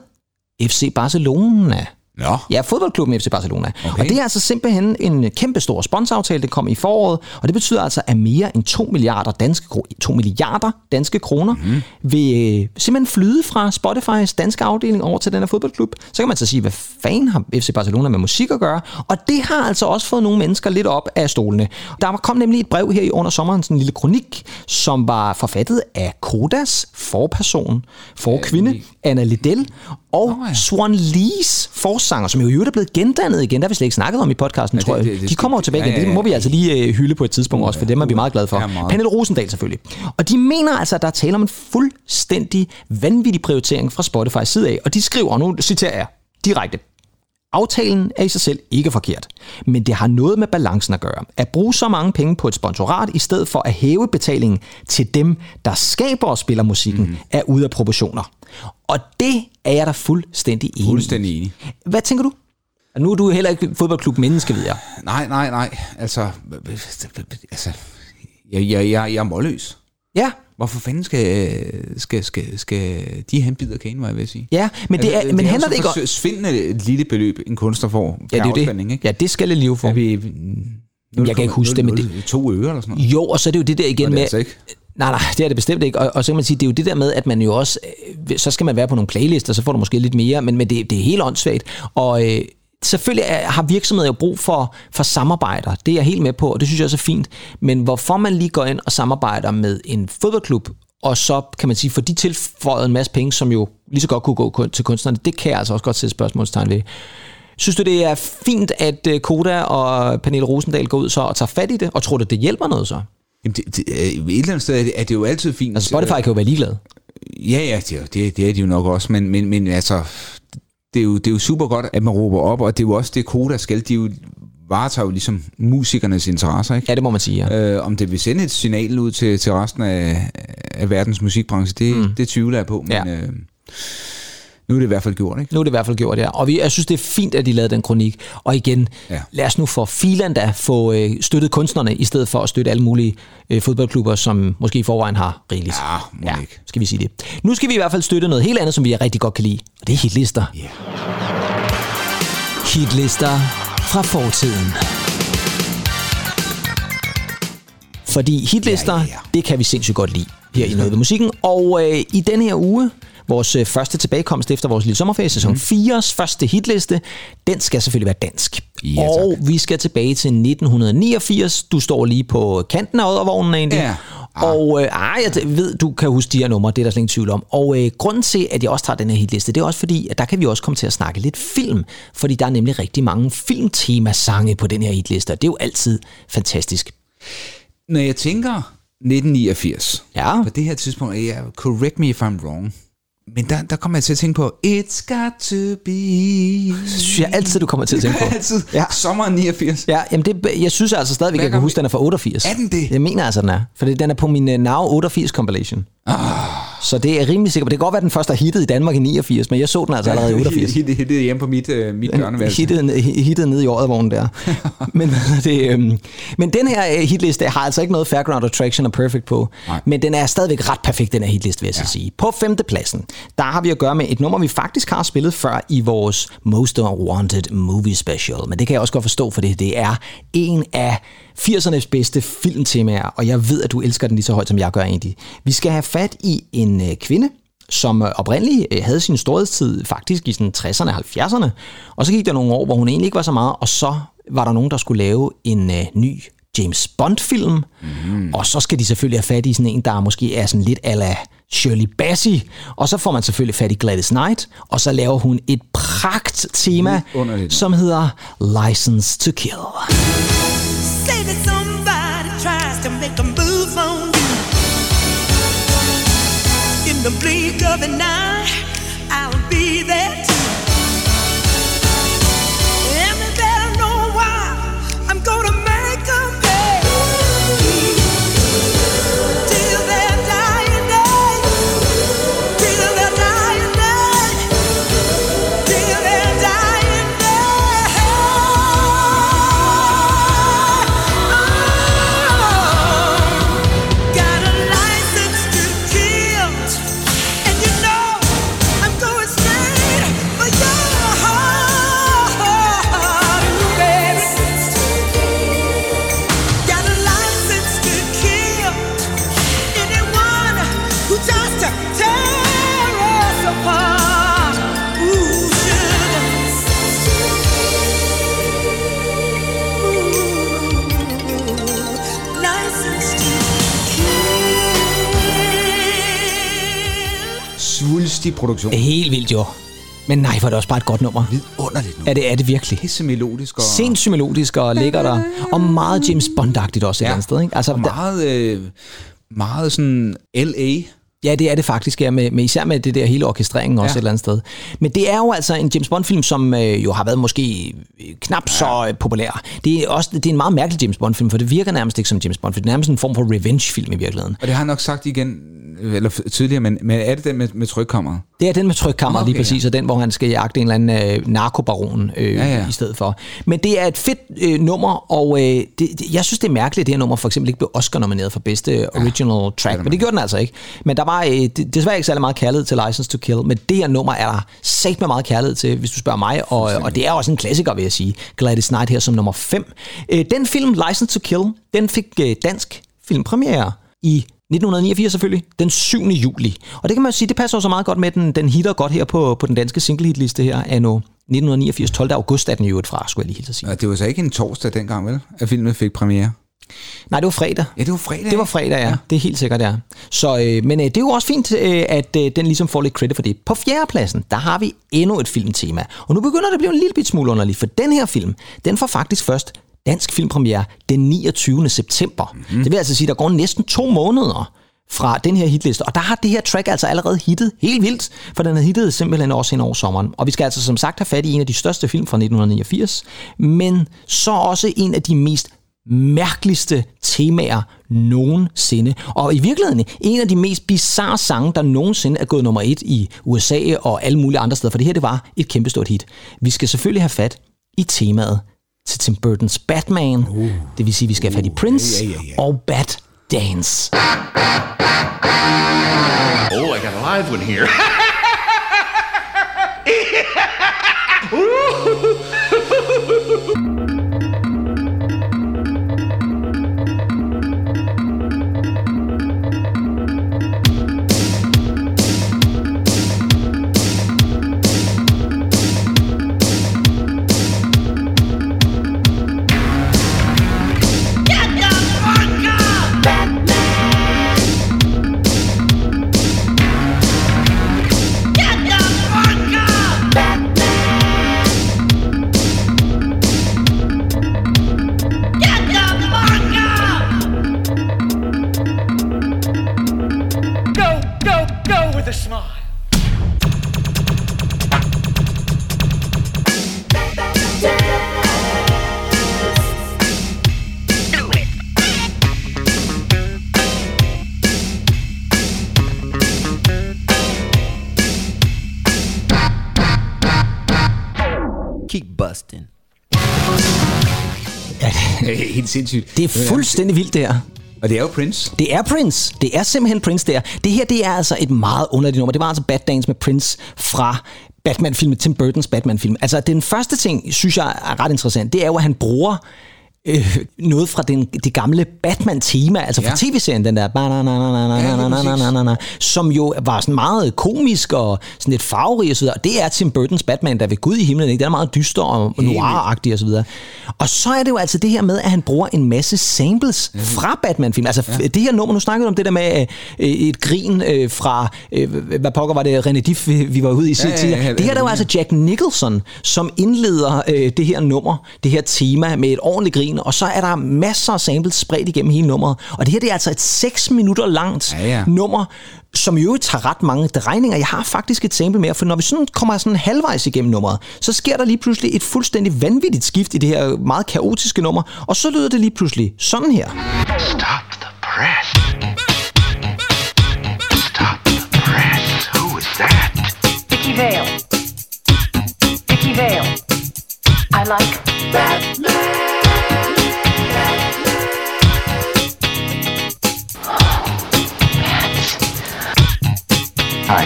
[SPEAKER 1] FC Barcelona.
[SPEAKER 2] Nå.
[SPEAKER 1] Ja, fodboldklubben FC Barcelona. Okay. Og det er altså simpelthen en kæmpe stor sponsoraftale, det kom i foråret, og det betyder altså, at mere end 2 milliarder danske, kro- 2 milliarder danske kroner mm. vil øh, simpelthen flyde fra Spotifys danske afdeling over til den her fodboldklub. Så kan man så sige, hvad fanden har FC Barcelona med musik at gøre? Og det har altså også fået nogle mennesker lidt op af stolene. Der kom nemlig et brev her i under sommeren, sådan en lille kronik, som var forfattet af Kodas forperson, forkvinde, Anna Liddell, og
[SPEAKER 2] ja.
[SPEAKER 1] Swan Lees forsanger, som jo i øvrigt er blevet gendannet igen. Der har vi slet ikke snakket om i podcasten,
[SPEAKER 2] Ja,
[SPEAKER 1] tror
[SPEAKER 2] det-
[SPEAKER 1] jeg.
[SPEAKER 2] det- det
[SPEAKER 1] de
[SPEAKER 2] skal-
[SPEAKER 1] kommer jo tilbage
[SPEAKER 2] ja,
[SPEAKER 1] igen.
[SPEAKER 2] ja,
[SPEAKER 1] Det må
[SPEAKER 2] ja.
[SPEAKER 1] vi altså lige øh, hylde på et tidspunkt også, for dem er vi meget glade for.
[SPEAKER 2] Ja, meget.
[SPEAKER 1] Pernille Rosendal selvfølgelig. Og de mener altså, at der er tale om en fuldstændig vanvittig prioritering fra Spotify side af. Og de skriver, og nu citerer jeg direkte. Aftalen er i sig selv ikke forkert, men det har noget med balancen at gøre. At bruge så mange penge på et sponsorat, i stedet for at hæve betalingen til dem, der skaber og spiller musikken, mm. er ude af proportioner. Og det er jeg da fuldstændig enig i.
[SPEAKER 2] Fuldstændig enig.
[SPEAKER 1] Hvad tænker du? Nu er du heller ikke fodboldklub menneske, ved jeg.
[SPEAKER 2] Nej, nej, nej. Altså, altså jeg, jeg, jeg, jeg er målløs.
[SPEAKER 1] Ja,
[SPEAKER 2] Hvorfor fanden skal, skal, skal, skal de have en bid af kagen, var jeg ved at sige?
[SPEAKER 1] ja men, det er, men
[SPEAKER 2] er
[SPEAKER 1] handler det ikke om...
[SPEAKER 2] svindende et lille beløb, en kunstner får
[SPEAKER 1] Ja, det er det.
[SPEAKER 2] ikke?
[SPEAKER 1] Ja, det skal lige få.
[SPEAKER 2] Er vi,
[SPEAKER 1] Jeg kan ikke huske det, men det-
[SPEAKER 2] To øre eller sådan noget?
[SPEAKER 1] Jo, og så er det jo det der igen
[SPEAKER 2] det
[SPEAKER 1] med...
[SPEAKER 2] altså ikke.
[SPEAKER 1] Nej, nej, det er det bestemt ikke. Og, og så kan man sige, det er jo det der med, at man jo også... øh, Så skal man være på nogle playlister, så får du måske lidt mere, men, men det, det er helt åndssvagt. Og øh, selvfølgelig er, har virksomheder jo brug for, for samarbejder. Det er jeg helt med på, og det synes jeg også er fint. Men hvorfor man lige går ind og samarbejder med en fodboldklub, og så kan man sige, for de tilføjet en masse penge, som jo lige så godt kunne gå til kunstnerne, det kan jeg altså også godt sætte spørgsmålstegn ved. Synes du, det er fint, at øh, Koda og Pernille Rosendal går ud så og tager fat i det, og tror du, det hjælper noget så?
[SPEAKER 2] Jamen, det, det, øh, et eller andet sted er det, er det jo altid fint.
[SPEAKER 1] Altså Spotify kan jo være ligeglad.
[SPEAKER 2] Ja, ja, det, er- det, det er de jo nok også, men, men, men altså, det, er jo, det er jo super godt, at man råber op, og det er jo også det, Koda skal. De jo, varetager jo ligesom musikernes interesser, ikke?
[SPEAKER 1] Ja, det må man sige, ja.
[SPEAKER 2] Øh, om det vil sende et signal ud til, til resten af, af verdens musikbranche, det, mm. det tvivler jeg på, men
[SPEAKER 1] Ja.
[SPEAKER 2] øh, nu er det i hvert fald gjort, ikke?
[SPEAKER 1] Nu er det i hvert fald gjort, ja. Og vi, jeg synes, det er fint, at de lavede den kronik. Og igen, ja.
[SPEAKER 2] Ja.
[SPEAKER 1] lad os nu for filan da få øh, støttet kunstnerne, i stedet for at støtte alle mulige øh, fodboldklubber, som måske i forvejen har rigeligt.
[SPEAKER 2] Ja, må ikke.
[SPEAKER 1] skal vi sige det. Nu skal vi i hvert fald støtte noget helt andet, som vi rigtig godt kan lide. Og det er hitlister.
[SPEAKER 2] Ja.
[SPEAKER 1] Hitlister fra fortiden. Fordi hitlister, ja,
[SPEAKER 2] Ja,
[SPEAKER 1] ja,
[SPEAKER 2] ja.
[SPEAKER 1] ja. det kan vi sindssygt godt lide her i Noget ved Musikken. Og øh, i denne her uge, vores øh, første tilbagekomst efter vores lille sommerferie, sæson 4's første hitliste, den skal selvfølgelig være dansk.
[SPEAKER 2] Ja, tak.
[SPEAKER 1] og vi skal tilbage til 1989. Du står lige på kanten af Oddervognen egentlig.
[SPEAKER 2] Ja.
[SPEAKER 1] Og øh, ej, jeg ved, du kan huske de her numre, det er der slet ingen tvivl om. Og øh, grunden til, at jeg også tager den her hitliste, det er også fordi, at der kan vi også komme til at snakke lidt film. Fordi der er nemlig rigtig mange filmtemasange på den her hitliste, og det er jo altid fantastisk.
[SPEAKER 2] Når jeg tænker 1989,
[SPEAKER 1] Ja.
[SPEAKER 2] på det her tidspunkt, er jeg, correct me if I'm wrong, men der, der kommer jeg til at tænke på, It's got to be...
[SPEAKER 1] Det synes jeg altid, du kommer til at tænke på.
[SPEAKER 2] Altid.
[SPEAKER 1] Ja.
[SPEAKER 2] Sommeren 89.
[SPEAKER 1] Ja, jamen det, jeg synes altså stadigvæk, jeg kan huske, den er fra 88.
[SPEAKER 2] Er den det?
[SPEAKER 1] Jeg mener altså, den er. For den er på min uh, Now 88 compilation. Ah. Så det er rimelig sikkert. Det kan godt være, at den første er hittet i Danmark i 89, men jeg så den altså allerede i 88.
[SPEAKER 2] Hittet hittet hjemme på mit, uh, mit børneværelse.
[SPEAKER 1] hittet, hittet ned i året der. men, det, øhm, men den her øh, hitliste har altså ikke noget Fairground Attraction og Perfect på.
[SPEAKER 2] Nej.
[SPEAKER 1] Men den er stadigvæk ret perfekt, den her hitliste, vil jeg ja. så sige. På femtepladsen, der har vi at gøre med et nummer, vi faktisk har spillet før i vores Most Wanted Movie Special. Men det kan jeg også godt forstå, for det, det er en af 80'ernes bedste filmtemaer, og jeg ved, at du elsker den lige så højt, som jeg gør egentlig. Vi skal have fat i en øh, kvinde, som øh, oprindeligt øh, havde sin storhedstid faktisk i sådan 60'erne og 70'erne. Og så gik der nogle år, hvor hun egentlig ikke var så meget, og så var der nogen, der skulle lave en øh, ny James Bond-film. Mm. Og så skal de selvfølgelig have fat i sådan en, der måske er sådan lidt ala Shirley Bassey. Og så får man selvfølgelig fat i Gladys Knight, og så laver hun et pragt tema, som hedder License to Kill.
[SPEAKER 7] Say that somebody tries to make a move on you. In the blink of an eye, I'll be there
[SPEAKER 2] Svulstig produktion.
[SPEAKER 1] Helt vildt jo. Men nej, var det også bare et godt nummer.
[SPEAKER 2] Vidunderligt nu.
[SPEAKER 1] Er det, er det virkelig?
[SPEAKER 2] Pisse melodisk og...
[SPEAKER 1] Sindssygt melodisk og lækker der. Og meget James Bond-agtigt også et eller andet sted. Ikke? Altså,
[SPEAKER 2] og meget, øh, meget sådan L.A.
[SPEAKER 1] ja, det er det faktisk, ja, med, med, især med det der hele orkestreringen også
[SPEAKER 2] Ja.
[SPEAKER 1] et eller andet sted. Men det er jo altså en James Bond-film, som øh, jo har været måske øh, knap så øh, populær. Det er, også, det er en meget mærkelig James Bond-film, for det virker nærmest ikke som James Bond, for det er nærmest en form for revenge-film i virkeligheden.
[SPEAKER 2] Og det har jeg nok sagt igen, øh, eller tidligere, men, men er det den med, med trykkammeret?
[SPEAKER 1] Det er den med trykkammer
[SPEAKER 2] Okay,
[SPEAKER 1] lige præcis, og den, hvor han skal jagte en eller anden øh, narkobaron øh, ja,
[SPEAKER 2] Ja,
[SPEAKER 1] ja.
[SPEAKER 2] ja.
[SPEAKER 1] i stedet for. Men det er et fedt øh, nummer, og øh, det, det, jeg synes, det er mærkeligt, at det her nummer for eksempel ikke blev Oscar-nomineret for bedste original track, men det gjorde den altså ikke. Men der var øh, det, desværre ikke særlig meget kærlighed til License to Kill, men det her nummer er der sat med meget kærlighed til, hvis du spørger mig, og, øh, og det er også en klassiker, vil jeg sige. Gladys Knight her som nummer 5. Øh, den film, License to Kill, den fik øh, dansk filmpremiere i 1989 selvfølgelig, den 7. juli. Og det kan man jo sige, det passer jo så meget godt med, den, den hitter godt her på, på den danske singlehitliste her, anno 1989, 12. august er den jo et fra, skulle jeg lige hilse at sige.
[SPEAKER 2] Og det var så ikke en torsdag dengang, vel? At filmen fik premiere.
[SPEAKER 1] Nej, det var fredag.
[SPEAKER 2] Ja, det var fredag.
[SPEAKER 1] Det var fredag, ja. Det er helt sikkert, ja. Så, øh, men øh, det er jo også fint, øh, at øh, den ligesom får lidt credit for det. På fjerdepladsen, der har vi endnu et filmtema. Og nu begynder det at blive en lille bit smule underligt, for den her film, den får faktisk først dansk filmpremiere den 29. september. Mm-hmm. Det vil altså sige, at der går næsten to måneder, fra den her hitliste. Og der har det her track altså allerede hittet helt vildt, for den har hittet simpelthen også hen over sommeren. Og vi skal altså som sagt have fat i en af de største film fra 1989, men så også en af de mest mærkeligste temaer nogensinde. Og i virkeligheden en af de mest bizarre sange, der nogensinde er gået nummer et i USA og alle mulige andre steder, for det her det var et kæmpestort hit. Vi skal selvfølgelig have fat i temaet til Tim Burtons Batman. Uh. Det vil sige, at vi skal have fat i Prince
[SPEAKER 2] ja, ja, ja.
[SPEAKER 1] og Bat Dance.
[SPEAKER 5] Oh, I got a live one here.
[SPEAKER 8] Keep busting.
[SPEAKER 2] Helt sindssygt.
[SPEAKER 1] Det er fuldstændig vildt, det her.
[SPEAKER 2] Og det er jo Prince.
[SPEAKER 1] Det er Prince. Det er simpelthen Prince der. Det her, det er altså et meget underligt nummer. Det var altså Bad Dance med Prince fra Batman-filmen, Tim Burtons Batman-film. Altså, den første ting, synes jeg er ret interessant, det er jo, at han bruger øh, noget fra den, det gamle Batman-tema, altså
[SPEAKER 2] ja.
[SPEAKER 1] fra tv-serien, den der, ja, som jo var sådan meget komisk og sådan lidt farverig og så videre. Og det er Tim Burton's Batman, der ved Gud i himlen, ikke? Den er meget dyster og noir-agtig og så videre. Og så er det jo altså det her med, at han bruger en masse samples ja. fra Batman-film. Altså ja. det her nummer, nu snakkede du om det der med øh, et grin øh, fra, øh, hvad pokker var det, René Diff, vi var ude i
[SPEAKER 2] ja,
[SPEAKER 1] ja,
[SPEAKER 2] ja, ja,
[SPEAKER 1] Det her der
[SPEAKER 2] var
[SPEAKER 1] altså Jack Nicholson, som indleder øh, det her nummer, det her tema med et ordentligt grin og så er der masser af samples spredt igennem hele nummeret. Og det her det er altså et 6 minutter langt
[SPEAKER 2] Ja, ja.
[SPEAKER 1] nummer, som jo tager ret mange drejninger. Jeg har faktisk et sample mere, for når vi sådan kommer sådan halvvejs igennem nummeret, så sker der lige pludselig et fuldstændig vanvittigt skift i det her meget kaotiske nummer, og så lyder det lige pludselig sådan her.
[SPEAKER 5] Stop the press. Stop the press. Who is that?
[SPEAKER 3] Vicky Vale. Vicky Vale. I like
[SPEAKER 5] Hi.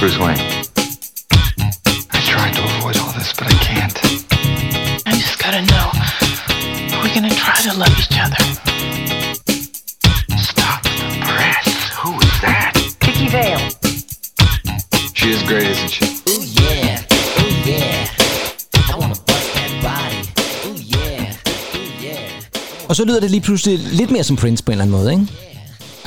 [SPEAKER 5] Bruce Wayne. I tried to avoid all this, but I can't.
[SPEAKER 9] I just gotta know. We're gonna try to love each other.
[SPEAKER 5] Stop the press. Who is that?
[SPEAKER 3] Vicky Vale.
[SPEAKER 5] She is great, isn't she?
[SPEAKER 8] Ooh yeah, ooh yeah. I wanna bust that body. Ooh yeah, ooh yeah.
[SPEAKER 1] Og så lyder det lige pludselig lidt mere som Prince på en eller anden måde, ikke?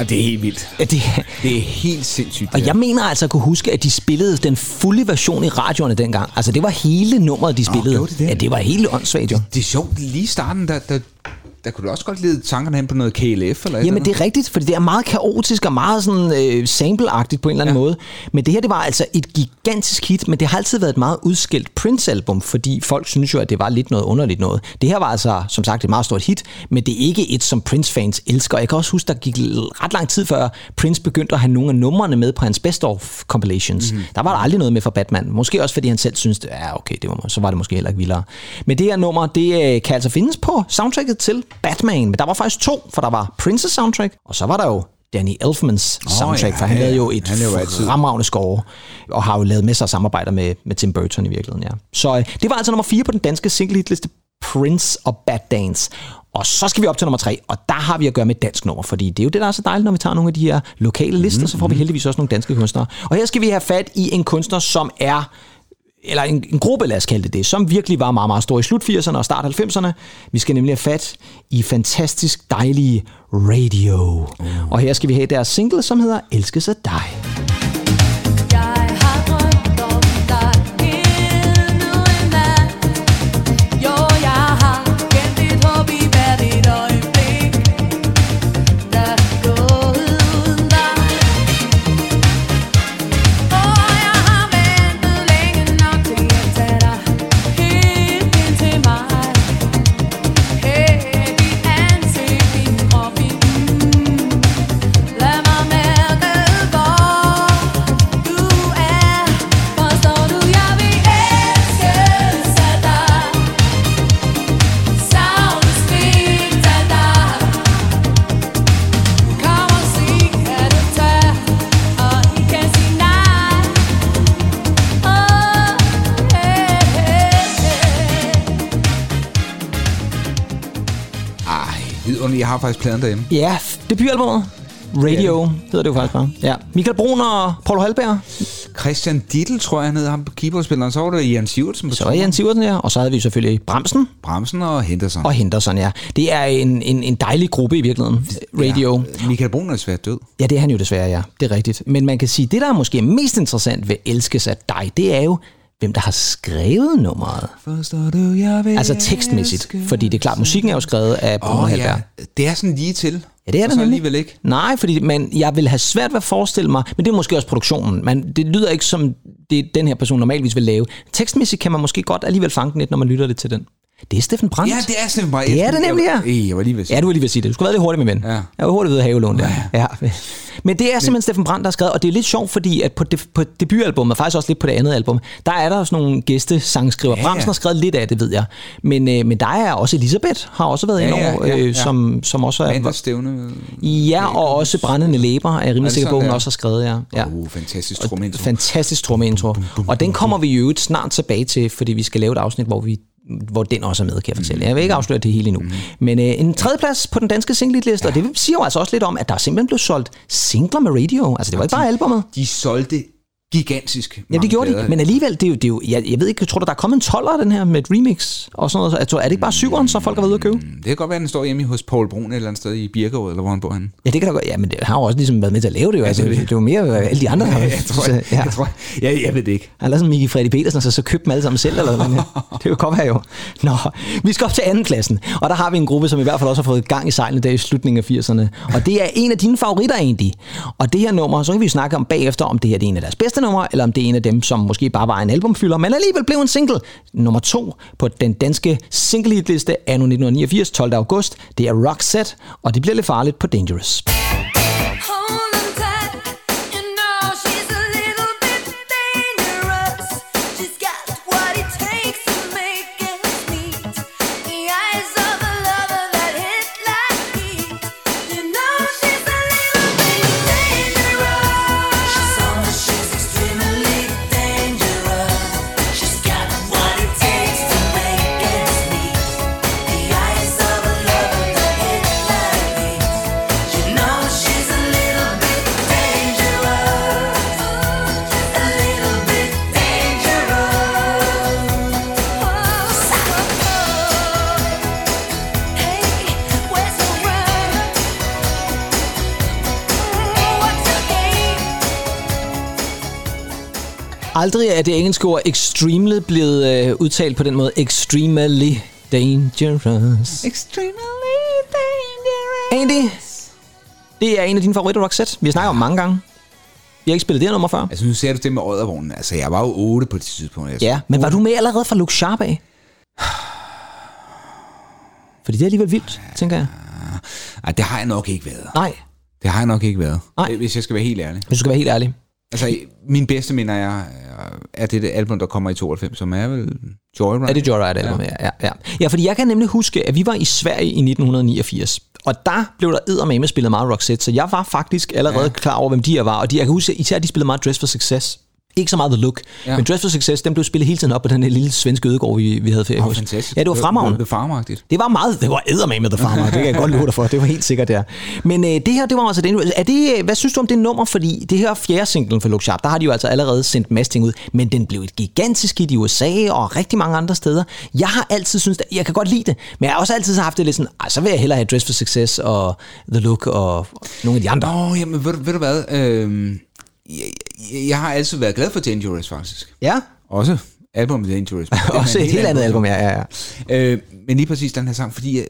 [SPEAKER 2] Ja, det er helt vildt.
[SPEAKER 1] Ja, det,
[SPEAKER 2] Det er helt sindssygt.
[SPEAKER 1] Og
[SPEAKER 2] det
[SPEAKER 1] jeg
[SPEAKER 2] her.
[SPEAKER 1] mener altså at kunne huske, at de spillede den fulde version i radioerne dengang. Altså, det var hele nummeret, de spillede.
[SPEAKER 2] gjorde de det?
[SPEAKER 1] Ja, det var helt åndssvagt jo.
[SPEAKER 2] Det er sjovt, lige i starten, der, der, der kunne du også godt lede tankerne hen på noget KLF eller
[SPEAKER 1] Jamen,
[SPEAKER 2] eller
[SPEAKER 1] det er rigtigt, fordi det er meget kaotisk og meget sådan øh, sample-agtigt på en eller anden ja. måde. Men det her, det var altså et gigantisk hit, men det har altid været et meget udskilt Prince-album, fordi folk synes jo, at det var lidt noget underligt noget. Det her var altså, som sagt, et meget stort hit, men det er ikke et, som Prince-fans elsker. Jeg kan også huske, der gik ret lang tid før Prince begyndte at have nogle af numrene med på hans best-of compilations. Mm. Der var der aldrig noget med for Batman. Måske også, fordi han selv synes, ja, okay, det var, så var det måske heller ikke vildere. Men det her nummer, det øh, kan altså findes på soundtracket til Batman. Men der var faktisk to, for der var Prince's soundtrack, og så var der jo Danny Elfmans
[SPEAKER 2] Åh,
[SPEAKER 1] soundtrack,
[SPEAKER 2] ja,
[SPEAKER 1] for han
[SPEAKER 2] ja,
[SPEAKER 1] lavede jo et fremragende score, og har jo lavet masser af samarbejder med, med Tim Burton i virkeligheden, ja. Så øh, det var altså nummer 4 på den danske single hitliste, Prince og Bad Dance. Og så skal vi op til nummer 3, og der har vi at gøre med dansk nummer, fordi det er jo det, der er så dejligt, når vi tager nogle af de her lokale lister, så får vi heldigvis også nogle danske kunstnere. Og her skal vi have fat i en kunstner, som er eller en, en gruppe, lad os kalde det det, som virkelig var meget, meget stor i slut 80'erne og start 90'erne. Vi skal nemlig have fat i fantastisk dejlige Radio. Mm. Og her skal vi have deres single, som hedder Elskes af dig.
[SPEAKER 2] Vidunderligt. Jeg har faktisk pladen derhjemme.
[SPEAKER 1] Ja, debutalbummet. Radio hedder det jo faktisk bare. Ja. Michael Brun og Paul Halberg.
[SPEAKER 2] Christian Dittel, tror jeg, hed ham på keyboardspilleren. Så var det Jan Sivertsen på
[SPEAKER 1] Så var Jan Sivertsen, ja. Og så havde vi selvfølgelig Bremsen
[SPEAKER 2] Bremsen og Henderson.
[SPEAKER 1] og Henderson, ja. Det er en, en, en dejlig gruppe i virkeligheden. Radio.
[SPEAKER 2] Ja, Michael Brun er svært død.
[SPEAKER 1] Ja, det er han jo desværre, ja. Det er rigtigt. Men man kan sige, det der er måske mest interessant ved Elskes af dig, det er jo, hvem der har skrevet nummeret.
[SPEAKER 2] Du, jeg vil
[SPEAKER 1] Altså tekstmæssigt. Fordi det er klart, musikken er jo skrevet af Bruno oh,
[SPEAKER 2] ja. Det er sådan lige til.
[SPEAKER 1] Ja, det er det
[SPEAKER 2] alligevel ikke.
[SPEAKER 1] Nej, fordi man, jeg vil have svært ved at forestille mig, men det er måske også produktionen. Man, det lyder ikke som det, den her person normalvis vil lave. Tekstmæssigt kan man måske godt alligevel fange den lidt, når man lytter lidt til den. Det er Steffen Brandt.
[SPEAKER 2] Ja, det er simpelthen bare...
[SPEAKER 1] Det er det nemlig, ja.
[SPEAKER 2] Jeg, jeg var lige ved at sige.
[SPEAKER 1] Ja, du var lige ved at sige det. Du skulle være lidt hurtig med ven.
[SPEAKER 2] Ja.
[SPEAKER 1] Jeg var hurtigt ved at have lån der. Ja. Men det er simpelthen Steffen Brandt, der har skrevet, og det er lidt sjovt, fordi at på, det, på debutalbummet, og faktisk også lidt på det andet album, der er der også nogle gæstesangskriver.
[SPEAKER 2] Ja,
[SPEAKER 1] Ja,
[SPEAKER 2] ja.
[SPEAKER 1] Har skrevet lidt af det, ved jeg. Men, øh, men der er også Elisabeth, har også været
[SPEAKER 2] Ja,
[SPEAKER 1] ind
[SPEAKER 2] ja,
[SPEAKER 1] over,
[SPEAKER 2] ja,
[SPEAKER 1] øh,
[SPEAKER 2] ja.
[SPEAKER 1] som, som også er...
[SPEAKER 2] Manders stævne.
[SPEAKER 1] Ja, og også Brændende Læber, er jeg rimelig sikker på, hun også har skrevet, ja. ja.
[SPEAKER 2] Oh, fantastisk trumintro.
[SPEAKER 1] Fantastisk trummeintro. Og den kommer vi jo snart tilbage til, fordi vi skal lave et afsnit, hvor vi hvor den også er med, kan jeg fortælle. Jeg vil ikke afsløre det hele endnu. Men øh, en tredjeplads på den danske singletliste, og det siger jo altså også lidt om, at der simpelthen blev solgt singler med radio. Altså det var ikke bare albumet.
[SPEAKER 2] De solgte gigantisk
[SPEAKER 1] Ja, det gjorde
[SPEAKER 2] plader.
[SPEAKER 1] de. Men alligevel, det er jo, det er jo jeg, jeg ved ikke, jeg tror du, der er kommet en 12'er den her med et remix og sådan noget. Tror, er det ikke bare syveren, så folk har været ude at købe?
[SPEAKER 2] Det kan godt være, at den står hjemme hos Paul Brun et eller andet sted i Birkerød, eller hvor han bor henne.
[SPEAKER 1] Ja, det kan da godt. Ja, men det har jo også ligesom været med til at lave det jo. Altså,
[SPEAKER 2] det
[SPEAKER 1] det, var mere øh, alle de andre, der har
[SPEAKER 2] jeg tror, jeg,
[SPEAKER 1] ja.
[SPEAKER 2] jeg, tror, jeg, jeg ved det ikke.
[SPEAKER 1] Han sådan Miki Freddy Petersen, så, så købte dem alle sammen selv, eller hvad? Det er jo godt være jo. Nå, vi skal op til anden klassen, og der har vi en gruppe, som i hvert fald også har fået gang i sejlene der i slutningen af 80'erne. Og det er en af dine favoritter egentlig. Og det her nummer, så kan vi snakke om bagefter, om det her det er en af deres bedste numre, eller om det er en af dem, som måske bare var en albumfylder, men alligevel blev en single. Nummer to på den danske single hitliste anno 1989, 12. august. Det er Roxette, og det bliver lidt farligt på Dangerous. Aldrig er det engelske ord extremely blevet øh, udtalt på den måde. Extremely dangerous.
[SPEAKER 2] Extremely dangerous.
[SPEAKER 1] Andy, det er en af dine favoritter, Roxette. Vi har snakket om mange gange. Vi har ikke spillet det her nummer før.
[SPEAKER 2] Altså, nu ser du det med Oddervognen. Altså, jeg var jo 8 på det tidspunkt. Altså.
[SPEAKER 1] Ja, men var du med allerede fra Look Sharp af? Fordi det er alligevel vildt, tænker jeg.
[SPEAKER 2] Ej, det har jeg nok ikke været.
[SPEAKER 1] Nej,
[SPEAKER 2] Det har jeg nok ikke været.
[SPEAKER 1] Nej.
[SPEAKER 2] Hvis jeg skal være helt ærlig.
[SPEAKER 1] hvis du skal være helt ærlig.
[SPEAKER 2] Altså, min bedste minder er, er det, det album, der kommer i 92, som er vel Joyride.
[SPEAKER 1] Er det Joyride album? Ja. ja, ja. Ja, fordi jeg kan nemlig huske, at vi var i Sverige i 1989. Og der blev der eddermame spillet meget Roxette, så jeg var faktisk allerede ja. klar over, hvem de her var. Og de, jeg kan huske, især de spillede meget Dress for Success. Ikke så meget The Look,
[SPEAKER 2] Ja.
[SPEAKER 1] men Dress for Success, den blev spillet hele tiden op på den her lille svenske ødegård, vi, vi havde ferie
[SPEAKER 2] Åh,
[SPEAKER 1] hos.
[SPEAKER 2] fantastisk.
[SPEAKER 1] Ja, det var fremragende.
[SPEAKER 2] Det var farmagtigt.
[SPEAKER 1] Det var meget, det var eddermame med The Farmer, det kan jeg godt love dig for, det var helt sikkert der. Men øh, det her, det var altså det. Er det, øh, hvad synes du om det nummer? Fordi det her fjerde singlen for Look Sharp, der har de jo altså allerede sendt en masse ting ud, men den blev et gigantisk hit i USA og rigtig mange andre steder. Jeg har altid synes, jeg kan godt lide det, men jeg har også altid haft det lidt sådan, "Ej, så vil jeg hellere have Dress for Success og The Look og nogle af de andre.
[SPEAKER 2] Åh, oh, jamen, ved, ved du hvad? Øhm, jeg, har altid været glad for Dangerous, faktisk.
[SPEAKER 1] Ja,
[SPEAKER 2] Også albumet Dangerous. Er
[SPEAKER 1] også et helt andet album, ja, ja, ja.
[SPEAKER 2] Øh, men lige præcis den her sang, fordi... øh.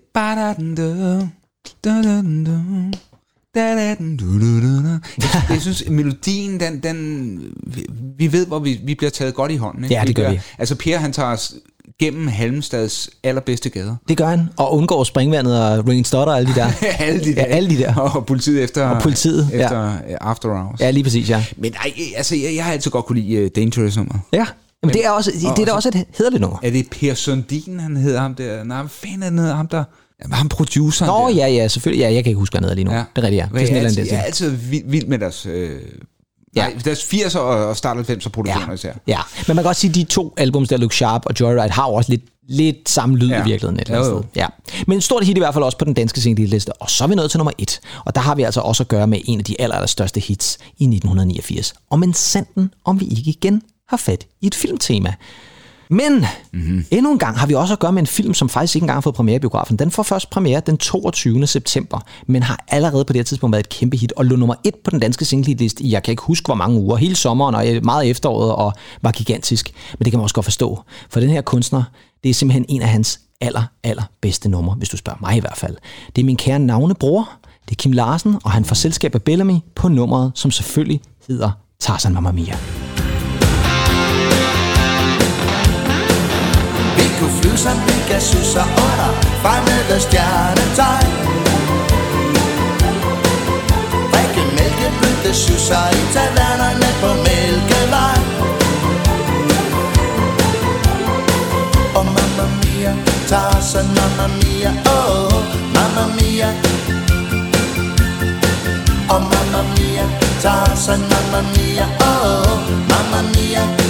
[SPEAKER 2] Jeg, jeg synes, melodien, den, den, vi- ved, hvor vi, vi bliver taget godt i hånden. Ikke?
[SPEAKER 1] Ja, det gør vi.
[SPEAKER 2] Altså, Per, han tager os gennem Halmstads allerbedste gader.
[SPEAKER 1] Det gør han, og undgår springvandet og Ringing Stotter og alle de der.
[SPEAKER 2] alle de der.
[SPEAKER 1] Ja, alle de der.
[SPEAKER 2] Og politiet efter,
[SPEAKER 1] Og politiet,
[SPEAKER 2] efter ja. After Hours.
[SPEAKER 1] Ja, lige præcis, ja.
[SPEAKER 2] Men ej, altså, jeg, jeg har altid godt kunne lide uh, Dangerous nummer.
[SPEAKER 1] Ja, men det er, også, det, det er da også et hederligt nummer.
[SPEAKER 2] Er det Per Sundin, han hedder ham der? Nej, hvad fanden han hedder ham der? Jamen, ham produceren
[SPEAKER 1] Nå,
[SPEAKER 2] der.
[SPEAKER 1] ja, ja, selvfølgelig. Ja, jeg kan ikke huske, hvad han hedder lige nu. Ja. Det er rigtigt, ja. Det er sådan
[SPEAKER 2] jeg,
[SPEAKER 1] der
[SPEAKER 2] jeg er altid vild, vild med deres øh, Ja. Nej, deres 80'er og start 90'er produktioner
[SPEAKER 1] Ja.
[SPEAKER 2] især.
[SPEAKER 1] Ja, men man kan også sige, at de to albums, der Look Sharp og Joyride, har jo også lidt, lidt samme lyd ja. I virkeligheden et eller andet. Ja. Men et stort hit i hvert fald også på den danske singleliste. Og så er vi nået til nummer et. Og der har vi altså også at gøre med en af de aller, aller største hits i 1989. Og men sanden, om vi ikke igen har fat i et filmtema. Men
[SPEAKER 2] Mhm.
[SPEAKER 1] mm-hmm. endnu en gang har vi også at gøre med en film, som faktisk ikke engang har fået premiere i biografen. Den får først premiere den 22. september, men har allerede på det her tidspunkt været et kæmpe hit, og lå nummer et på den danske singleliste i, jeg kan ikke huske hvor mange uger, hele sommeren og øh, meget efteråret, og var gigantisk. Men det kan man også godt forstå, for den her kunstner, det er simpelthen en af hans aller, aller bedste numre, hvis du spørger mig i hvert fald. Det er min kære navnebror, det er Kim Larsen, og han får selskab af Bellamy på nummeret, som selvfølgelig hedder Tarzan Mamma Mia.
[SPEAKER 10] Vi kunne flyve som Pegasus og under fremmede stjernetegn Drikke mælkebøtte susser i tavernerne på Mælkevej Og mamma mia, Tarzan mamma mia, oh mamma mia. Og mamma mia, Tarzan mamma mia, oh mamma mia.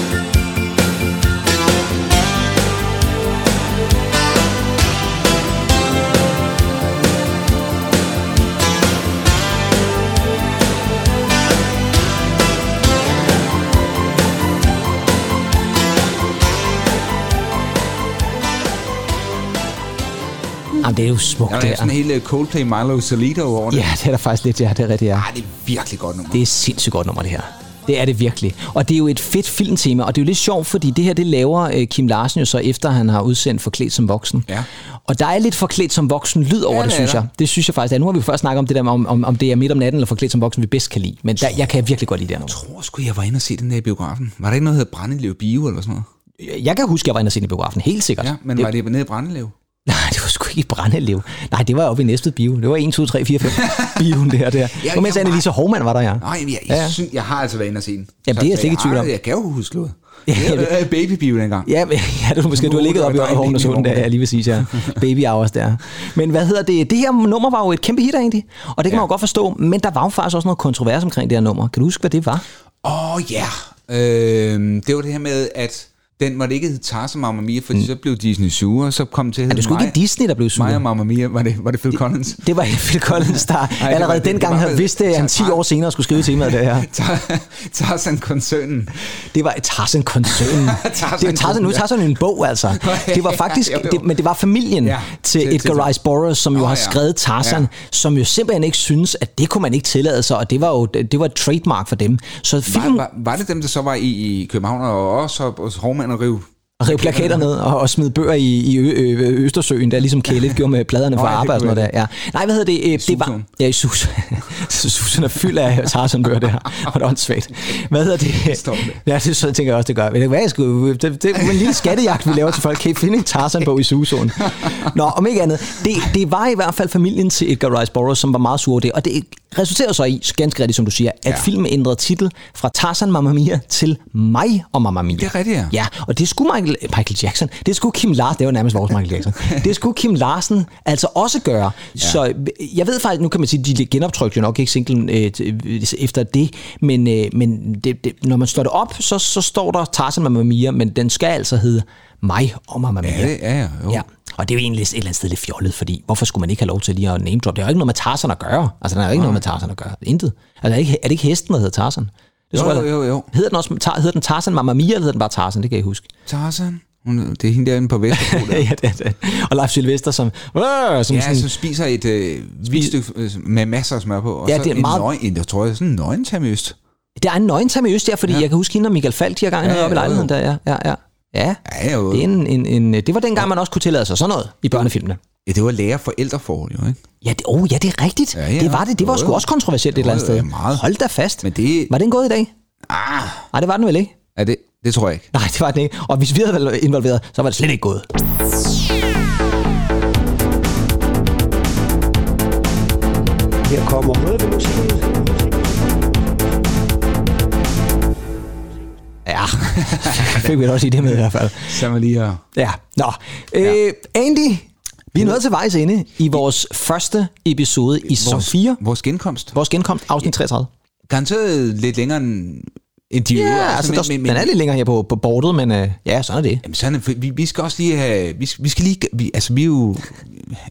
[SPEAKER 1] Jamen, det er jo smukt,
[SPEAKER 2] Der
[SPEAKER 1] det
[SPEAKER 2] er sådan en helt øh, Coldplay Milo Salito over det.
[SPEAKER 1] Ja, det er der faktisk lidt, ja, det er rigtigt, ja.
[SPEAKER 2] Ej, det er virkelig godt nummer.
[SPEAKER 1] Det er sindssygt godt nummer, det her. Det er det virkelig. Og det er jo et fedt filmtema, og det er jo lidt sjovt, fordi det her, det laver øh, Kim Larsen jo så efter, han har udsendt Forklædt som voksen.
[SPEAKER 2] Ja.
[SPEAKER 1] Og der er lidt forklædt som voksen lyd over
[SPEAKER 2] Ja,
[SPEAKER 1] ja, det,
[SPEAKER 2] det
[SPEAKER 1] synes
[SPEAKER 2] der.
[SPEAKER 1] jeg. Det synes jeg faktisk. Ja, nu har vi jo først snakket om det der om, om, om det er midt om natten eller forklædt som voksen, vi bedst kan lide. Men der, jeg kan virkelig godt lide det her.
[SPEAKER 2] Jeg tror sgu, jeg var inde og se den der i biografen. Var der ikke noget, der hed Brandelev Bio eller sådan noget?
[SPEAKER 1] Jeg kan huske, at jeg var inde og se den i biografen, helt sikkert.
[SPEAKER 2] Ja, men
[SPEAKER 1] det,
[SPEAKER 2] var det nede i Brandelev?
[SPEAKER 1] Nej, det var i Brandelev. Nej, det var oppe i Næstved Bio. Det var 1, 2, 3, 4, 5 bioen der. der.
[SPEAKER 2] Ja,
[SPEAKER 1] Ja, og mens Annelise Hovmand var der, ja.
[SPEAKER 2] Nej, jeg, jeg,
[SPEAKER 1] Ja, ja.
[SPEAKER 2] synes, jeg har altså været inde og se den.
[SPEAKER 1] Jamen, det er jeg slet ikke i tvivl om.
[SPEAKER 2] Jeg, kan jo huske noget.
[SPEAKER 1] Ja,
[SPEAKER 2] Det
[SPEAKER 1] det-
[SPEAKER 2] er babybio dengang.
[SPEAKER 1] Ja, ja var måske, du har ligget oppe i Aarhus og sådan der, ja, lige præcis, ja. Baby hours der. Men hvad hedder det? Det her nummer var jo et kæmpe hit egentlig, og det kan man jo godt forstå, men der var jo faktisk også noget kontrovers omkring det her nummer. Kan du huske, hvad det var?
[SPEAKER 2] Åh, oh, ja. Øh, det var det her med, at den måtte ikke hedde Tarzan Mamma Mia, fordi mm. så blev Disney sure, og så kom det til at hedde
[SPEAKER 1] det
[SPEAKER 2] mig-
[SPEAKER 1] ikke Disney, der blev
[SPEAKER 2] Mig og
[SPEAKER 1] sur?
[SPEAKER 2] Mamma Mia, var det, var det Phil Collins?
[SPEAKER 1] Det var Phil Collins, der
[SPEAKER 2] det var-
[SPEAKER 1] allerede
[SPEAKER 2] det- det
[SPEAKER 1] dengang havde vidst, at han 10 år senere skulle skrive temaet det her.
[SPEAKER 2] Tar- Tarzan-koncernen.
[SPEAKER 1] Det var Tarzan-koncernen.
[SPEAKER 2] Tarzan-
[SPEAKER 1] det var Tarzan, nu er Tarzan en bog, altså. Det var faktisk, det, men det var familien
[SPEAKER 2] Ja,
[SPEAKER 1] til,
[SPEAKER 2] til-
[SPEAKER 1] Edgar Rice Burroughs, som jo
[SPEAKER 2] Nå,
[SPEAKER 1] har skrevet Tarzan,
[SPEAKER 2] Ja.
[SPEAKER 1] som jo simpelthen ikke synes, at det kunne man ikke tillade sig, og det var jo det var et trademark for dem. Så filmen
[SPEAKER 2] Var, var, var det dem, der så var i, i København og også hos Hovmand og Riv?
[SPEAKER 1] Og rev plakater ned og, og smid bøger i, i ø, ø, Østersøen, der ligesom Kæle gjorde med pladerne for arbejde og sådan noget der. Ja. Nej, hvad hedder det? Øh, Det var, ja, i Sus. Susen er fyldt af Tarzan-bøger der. Hvor det åndssvagt. Hvad hedder det?
[SPEAKER 2] Stop det.
[SPEAKER 1] Ja, det så tænker jeg også, det gør. Men det, hvad, jeg skulle, det, det er en lille skattejagt, vi laver til folk. Kan I finde en Tarzan-bog i Susen? Nå, om ikke andet. Det, det var i hvert fald familien til Edgar Rice Burroughs, som var meget sur over det. Og det resulterer så i, ganske rigtigt som du siger, at
[SPEAKER 2] ja.
[SPEAKER 1] filmen ændrede titel fra Tarzan Mamma Mia til Mig og Mamma Mia.
[SPEAKER 2] Det er rigtigt, ja.
[SPEAKER 1] Ja, og det skulle Michael, Michael Jackson, det skulle Kim Larsen, det var nærmest vores Michael Jackson, det skulle Kim Larsen altså også gøre. Ja. Så jeg ved faktisk, nu kan man sige, de genoptrykte jo nok ikke singlen øh, t- efter det, men, øh, men det, det, når man slår det op, så, så står der Tarzan Mamma Mia, men den skal altså hedde Mig og Mamma Mia.
[SPEAKER 2] Ja, det er. Jo.
[SPEAKER 1] Ja, og det er jo egentlig et eller andet sted lidt fjollet, fordi hvorfor skulle man ikke have lov til lige at name drop? Det har jo ikke noget med Tarzan at gøre. Altså, der er jo ikke noget med Tarzan at gøre. Intet. Altså, er det ikke, er det ikke hesten, der hedder Tarzan? Det
[SPEAKER 2] Jo,
[SPEAKER 1] tror jeg,
[SPEAKER 2] jo, jo, jo.
[SPEAKER 1] Hedder den, også, tar, hedder den Tarzan Mamma Mia, eller hedder den bare Tarzan? Det kan jeg huske.
[SPEAKER 2] Tarzan? Hun, det er hende derinde på Vesterbro der.
[SPEAKER 1] ja, det er det. Og Leif Sylvester som... Øh, som
[SPEAKER 2] Ja,
[SPEAKER 1] sådan,
[SPEAKER 2] så spiser et øh, stykke med masser af smør på, og
[SPEAKER 1] Ja,
[SPEAKER 2] så
[SPEAKER 1] det er
[SPEAKER 2] en
[SPEAKER 1] meget-
[SPEAKER 2] nøgen, en, jeg tror, det er sådan en nøgentamøst.
[SPEAKER 1] Det er en nøgentam i Øst, der, fordi
[SPEAKER 2] Ja.
[SPEAKER 1] jeg kan huske hende og Michael Falk, de har gang
[SPEAKER 2] Ja,
[SPEAKER 1] ja, oppe i lejligheden
[SPEAKER 2] jo.
[SPEAKER 1] der, ja. ja, ja. Ja,
[SPEAKER 2] Ja, jo.
[SPEAKER 1] det, er en, en, en, det var dengang, man også kunne tillade sig sådan noget i børnefilmene.
[SPEAKER 2] Ja, det var lærer-forældreforhold, jo, ikke?
[SPEAKER 1] Ja, det, oh, ja, det er rigtigt.
[SPEAKER 2] Ja, ja.
[SPEAKER 1] Det var det. Det var
[SPEAKER 2] Jo,
[SPEAKER 1] sgu
[SPEAKER 2] jo.
[SPEAKER 1] også kontroversielt et eller andet
[SPEAKER 2] Jo, jo,
[SPEAKER 1] sted.
[SPEAKER 2] meget.
[SPEAKER 1] Hold da fast.
[SPEAKER 2] Men det...
[SPEAKER 1] Var den gået i dag?
[SPEAKER 2] Ah,
[SPEAKER 1] Nej, det var den vel ikke?
[SPEAKER 2] er det, det tror jeg ikke.
[SPEAKER 1] Nej, det var den ikke. Og hvis vi havde været involveret, så var det slet ikke gået.
[SPEAKER 11] Her kommer røde musikken.
[SPEAKER 1] fik vi da også i det med i hvert fald.
[SPEAKER 2] Så må lige at...
[SPEAKER 1] Ja, nå. Øh, Andy, vi er nået til vejs inde i vores første episode i sæson
[SPEAKER 2] Vores,
[SPEAKER 1] 4.
[SPEAKER 2] vores genkomst.
[SPEAKER 1] Vores genkomst, afsnit 33.
[SPEAKER 2] garanteret lidt længere end, end de øvrige.
[SPEAKER 1] Ja, altså, der, men, den er lidt længere her på, på bordet, men øh, ja, sådan er det.
[SPEAKER 2] Jamen, sådan, er vi, vi skal også lige have... Vi, vi skal lige... Vi, altså, vi er jo...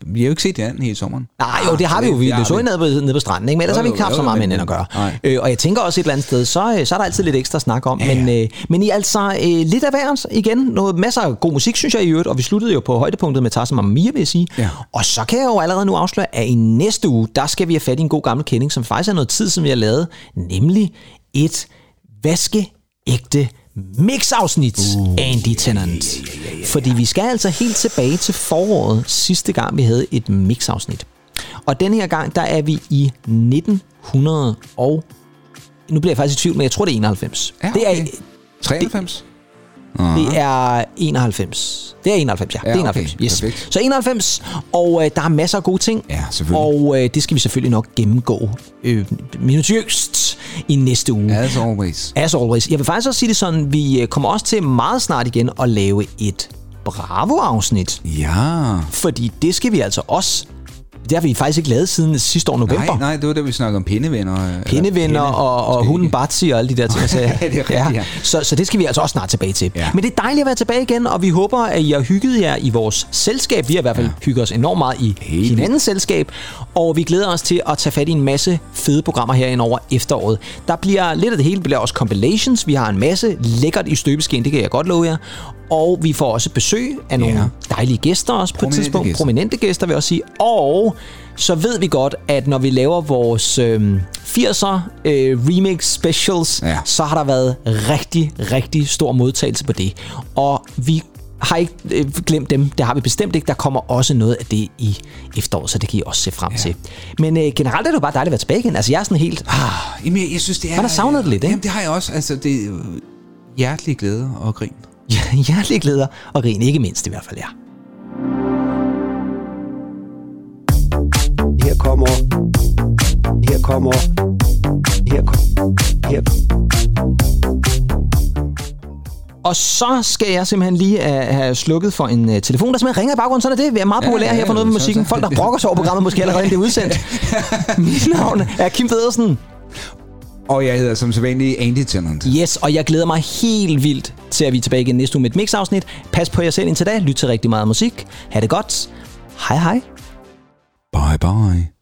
[SPEAKER 2] Vi har jo ikke set hinanden hele sommeren.
[SPEAKER 1] Nej, jo, det har vi jo. Vi
[SPEAKER 2] Det har
[SPEAKER 1] så
[SPEAKER 2] vi.
[SPEAKER 1] nede på, nede på stranden, ikke? men ellers
[SPEAKER 2] Jo,
[SPEAKER 1] har vi
[SPEAKER 2] jo,
[SPEAKER 1] ikke haft
[SPEAKER 2] jo,
[SPEAKER 1] så
[SPEAKER 2] jo,
[SPEAKER 1] meget med
[SPEAKER 2] men-
[SPEAKER 1] hinanden at gøre. Øh, og jeg tænker også et eller andet sted, så, øh, så er der altid lidt ekstra snak om. Men, øh, men I altså øh, lidt af hver igen. Noget, masser af god musik, synes jeg i øvrigt. Og vi sluttede jo på højdepunktet med Tarzan Mamma Mia, vil jeg sige.
[SPEAKER 2] Ja.
[SPEAKER 1] Og så kan jeg jo allerede nu afsløre, at i næste uge, der skal vi have fat i en god gammel kending, som faktisk er noget tid, som vi har lavet. Nemlig et vaskeægte mixafsnit uh, af Andy Tennant. Yeah, yeah, yeah, yeah. Fordi vi skal altså helt tilbage til foråret, sidste gang vi havde et mixafsnit. Og denne her gang, der er vi i 1900 og... Nu bliver jeg faktisk i tvivl, men jeg tror, det er 91.
[SPEAKER 2] Ja, okay.
[SPEAKER 1] Det er
[SPEAKER 2] 93? Uh-huh.
[SPEAKER 1] Det er 91. Det er 91, ja.
[SPEAKER 2] ja
[SPEAKER 1] det er 91.
[SPEAKER 2] Okay,
[SPEAKER 1] yes.
[SPEAKER 2] Perfekt.
[SPEAKER 1] Så 91, og øh, der er masser af gode ting.
[SPEAKER 2] Ja, selvfølgelig.
[SPEAKER 1] Og øh, det skal vi selvfølgelig nok gennemgå øh, minutiøst i næste uge.
[SPEAKER 2] As always.
[SPEAKER 1] As always. Jeg vil faktisk også sige det sådan, vi øh, kommer også til meget snart igen at lave et Bravo-afsnit.
[SPEAKER 2] Ja.
[SPEAKER 1] Fordi det skal vi altså også det har vi faktisk ikke lavet siden sidste år november.
[SPEAKER 2] Nej, nej, det var da vi snakkede om pindevenner.
[SPEAKER 1] Pindevenner
[SPEAKER 2] eller
[SPEAKER 1] og, og hunden. Batsy og alle de der ting. Så,
[SPEAKER 2] det er rigtigt, ja.
[SPEAKER 1] Så, så det skal vi altså også snart tilbage til.
[SPEAKER 2] Ja.
[SPEAKER 1] Men det er dejligt at være tilbage igen, og vi håber, at I har hygget jer i vores selskab. Vi har i hvert fald ja. hygget os enormt meget i
[SPEAKER 2] Helt
[SPEAKER 1] hinandens selskab, og vi glæder os til at tage fat i en masse fede programmer herinde over efteråret. Der bliver lidt af det hele, bliver også compilations. Vi har en masse lækkert i støbeskeen, det kan jeg godt love jer. Og vi får også besøg af nogle
[SPEAKER 2] Ja.
[SPEAKER 1] dejlige gæster også på et tidspunkt.
[SPEAKER 2] gæster.
[SPEAKER 1] Prominente gæster vil jeg også sige. Og så ved vi godt, at når vi laver vores øh, 80'er øh, remix specials,
[SPEAKER 2] Ja.
[SPEAKER 1] så har der været rigtig, rigtig stor modtagelse på det. Og vi har ikke øh, glemt dem. Det har vi bestemt ikke. Der kommer også noget af det i efteråret, så det kan I også se frem ja. til. Men øh, generelt er det jo bare dejligt at være tilbage igen. Altså jeg er sådan helt... Ah,
[SPEAKER 2] Jamen, jeg, jeg synes, det er...
[SPEAKER 1] Man har savnet det lidt, ikke?
[SPEAKER 2] Jamen, det har jeg også. Altså, det er hjertelig glæde og grin.
[SPEAKER 1] hjertelig glæder og grin, ikke mindst i hvert fald, ja.
[SPEAKER 11] Her kommer... Her kommer... Her, kom- her,
[SPEAKER 1] Og så skal jeg simpelthen lige have slukket for en uh, telefon, der simpelthen ringer i baggrunden. Sådan er det. Vi er meget
[SPEAKER 2] Ja,
[SPEAKER 1] populære
[SPEAKER 2] ja,
[SPEAKER 1] her for noget
[SPEAKER 2] ja,
[SPEAKER 1] med musikken. Folk, der brokker sig over programmet, måske allerede det er udsendt. Mit navn er Kim Pedersen.
[SPEAKER 2] Og jeg hedder som sædvanlig Andy Tennant.
[SPEAKER 1] Yes, og jeg glæder mig helt vildt ser vi tilbage igen næste uge med et mix-afsnit. Pas på jer selv indtil da. Lyt til rigtig meget musik. Ha' det godt. Hej hej.
[SPEAKER 2] Bye bye.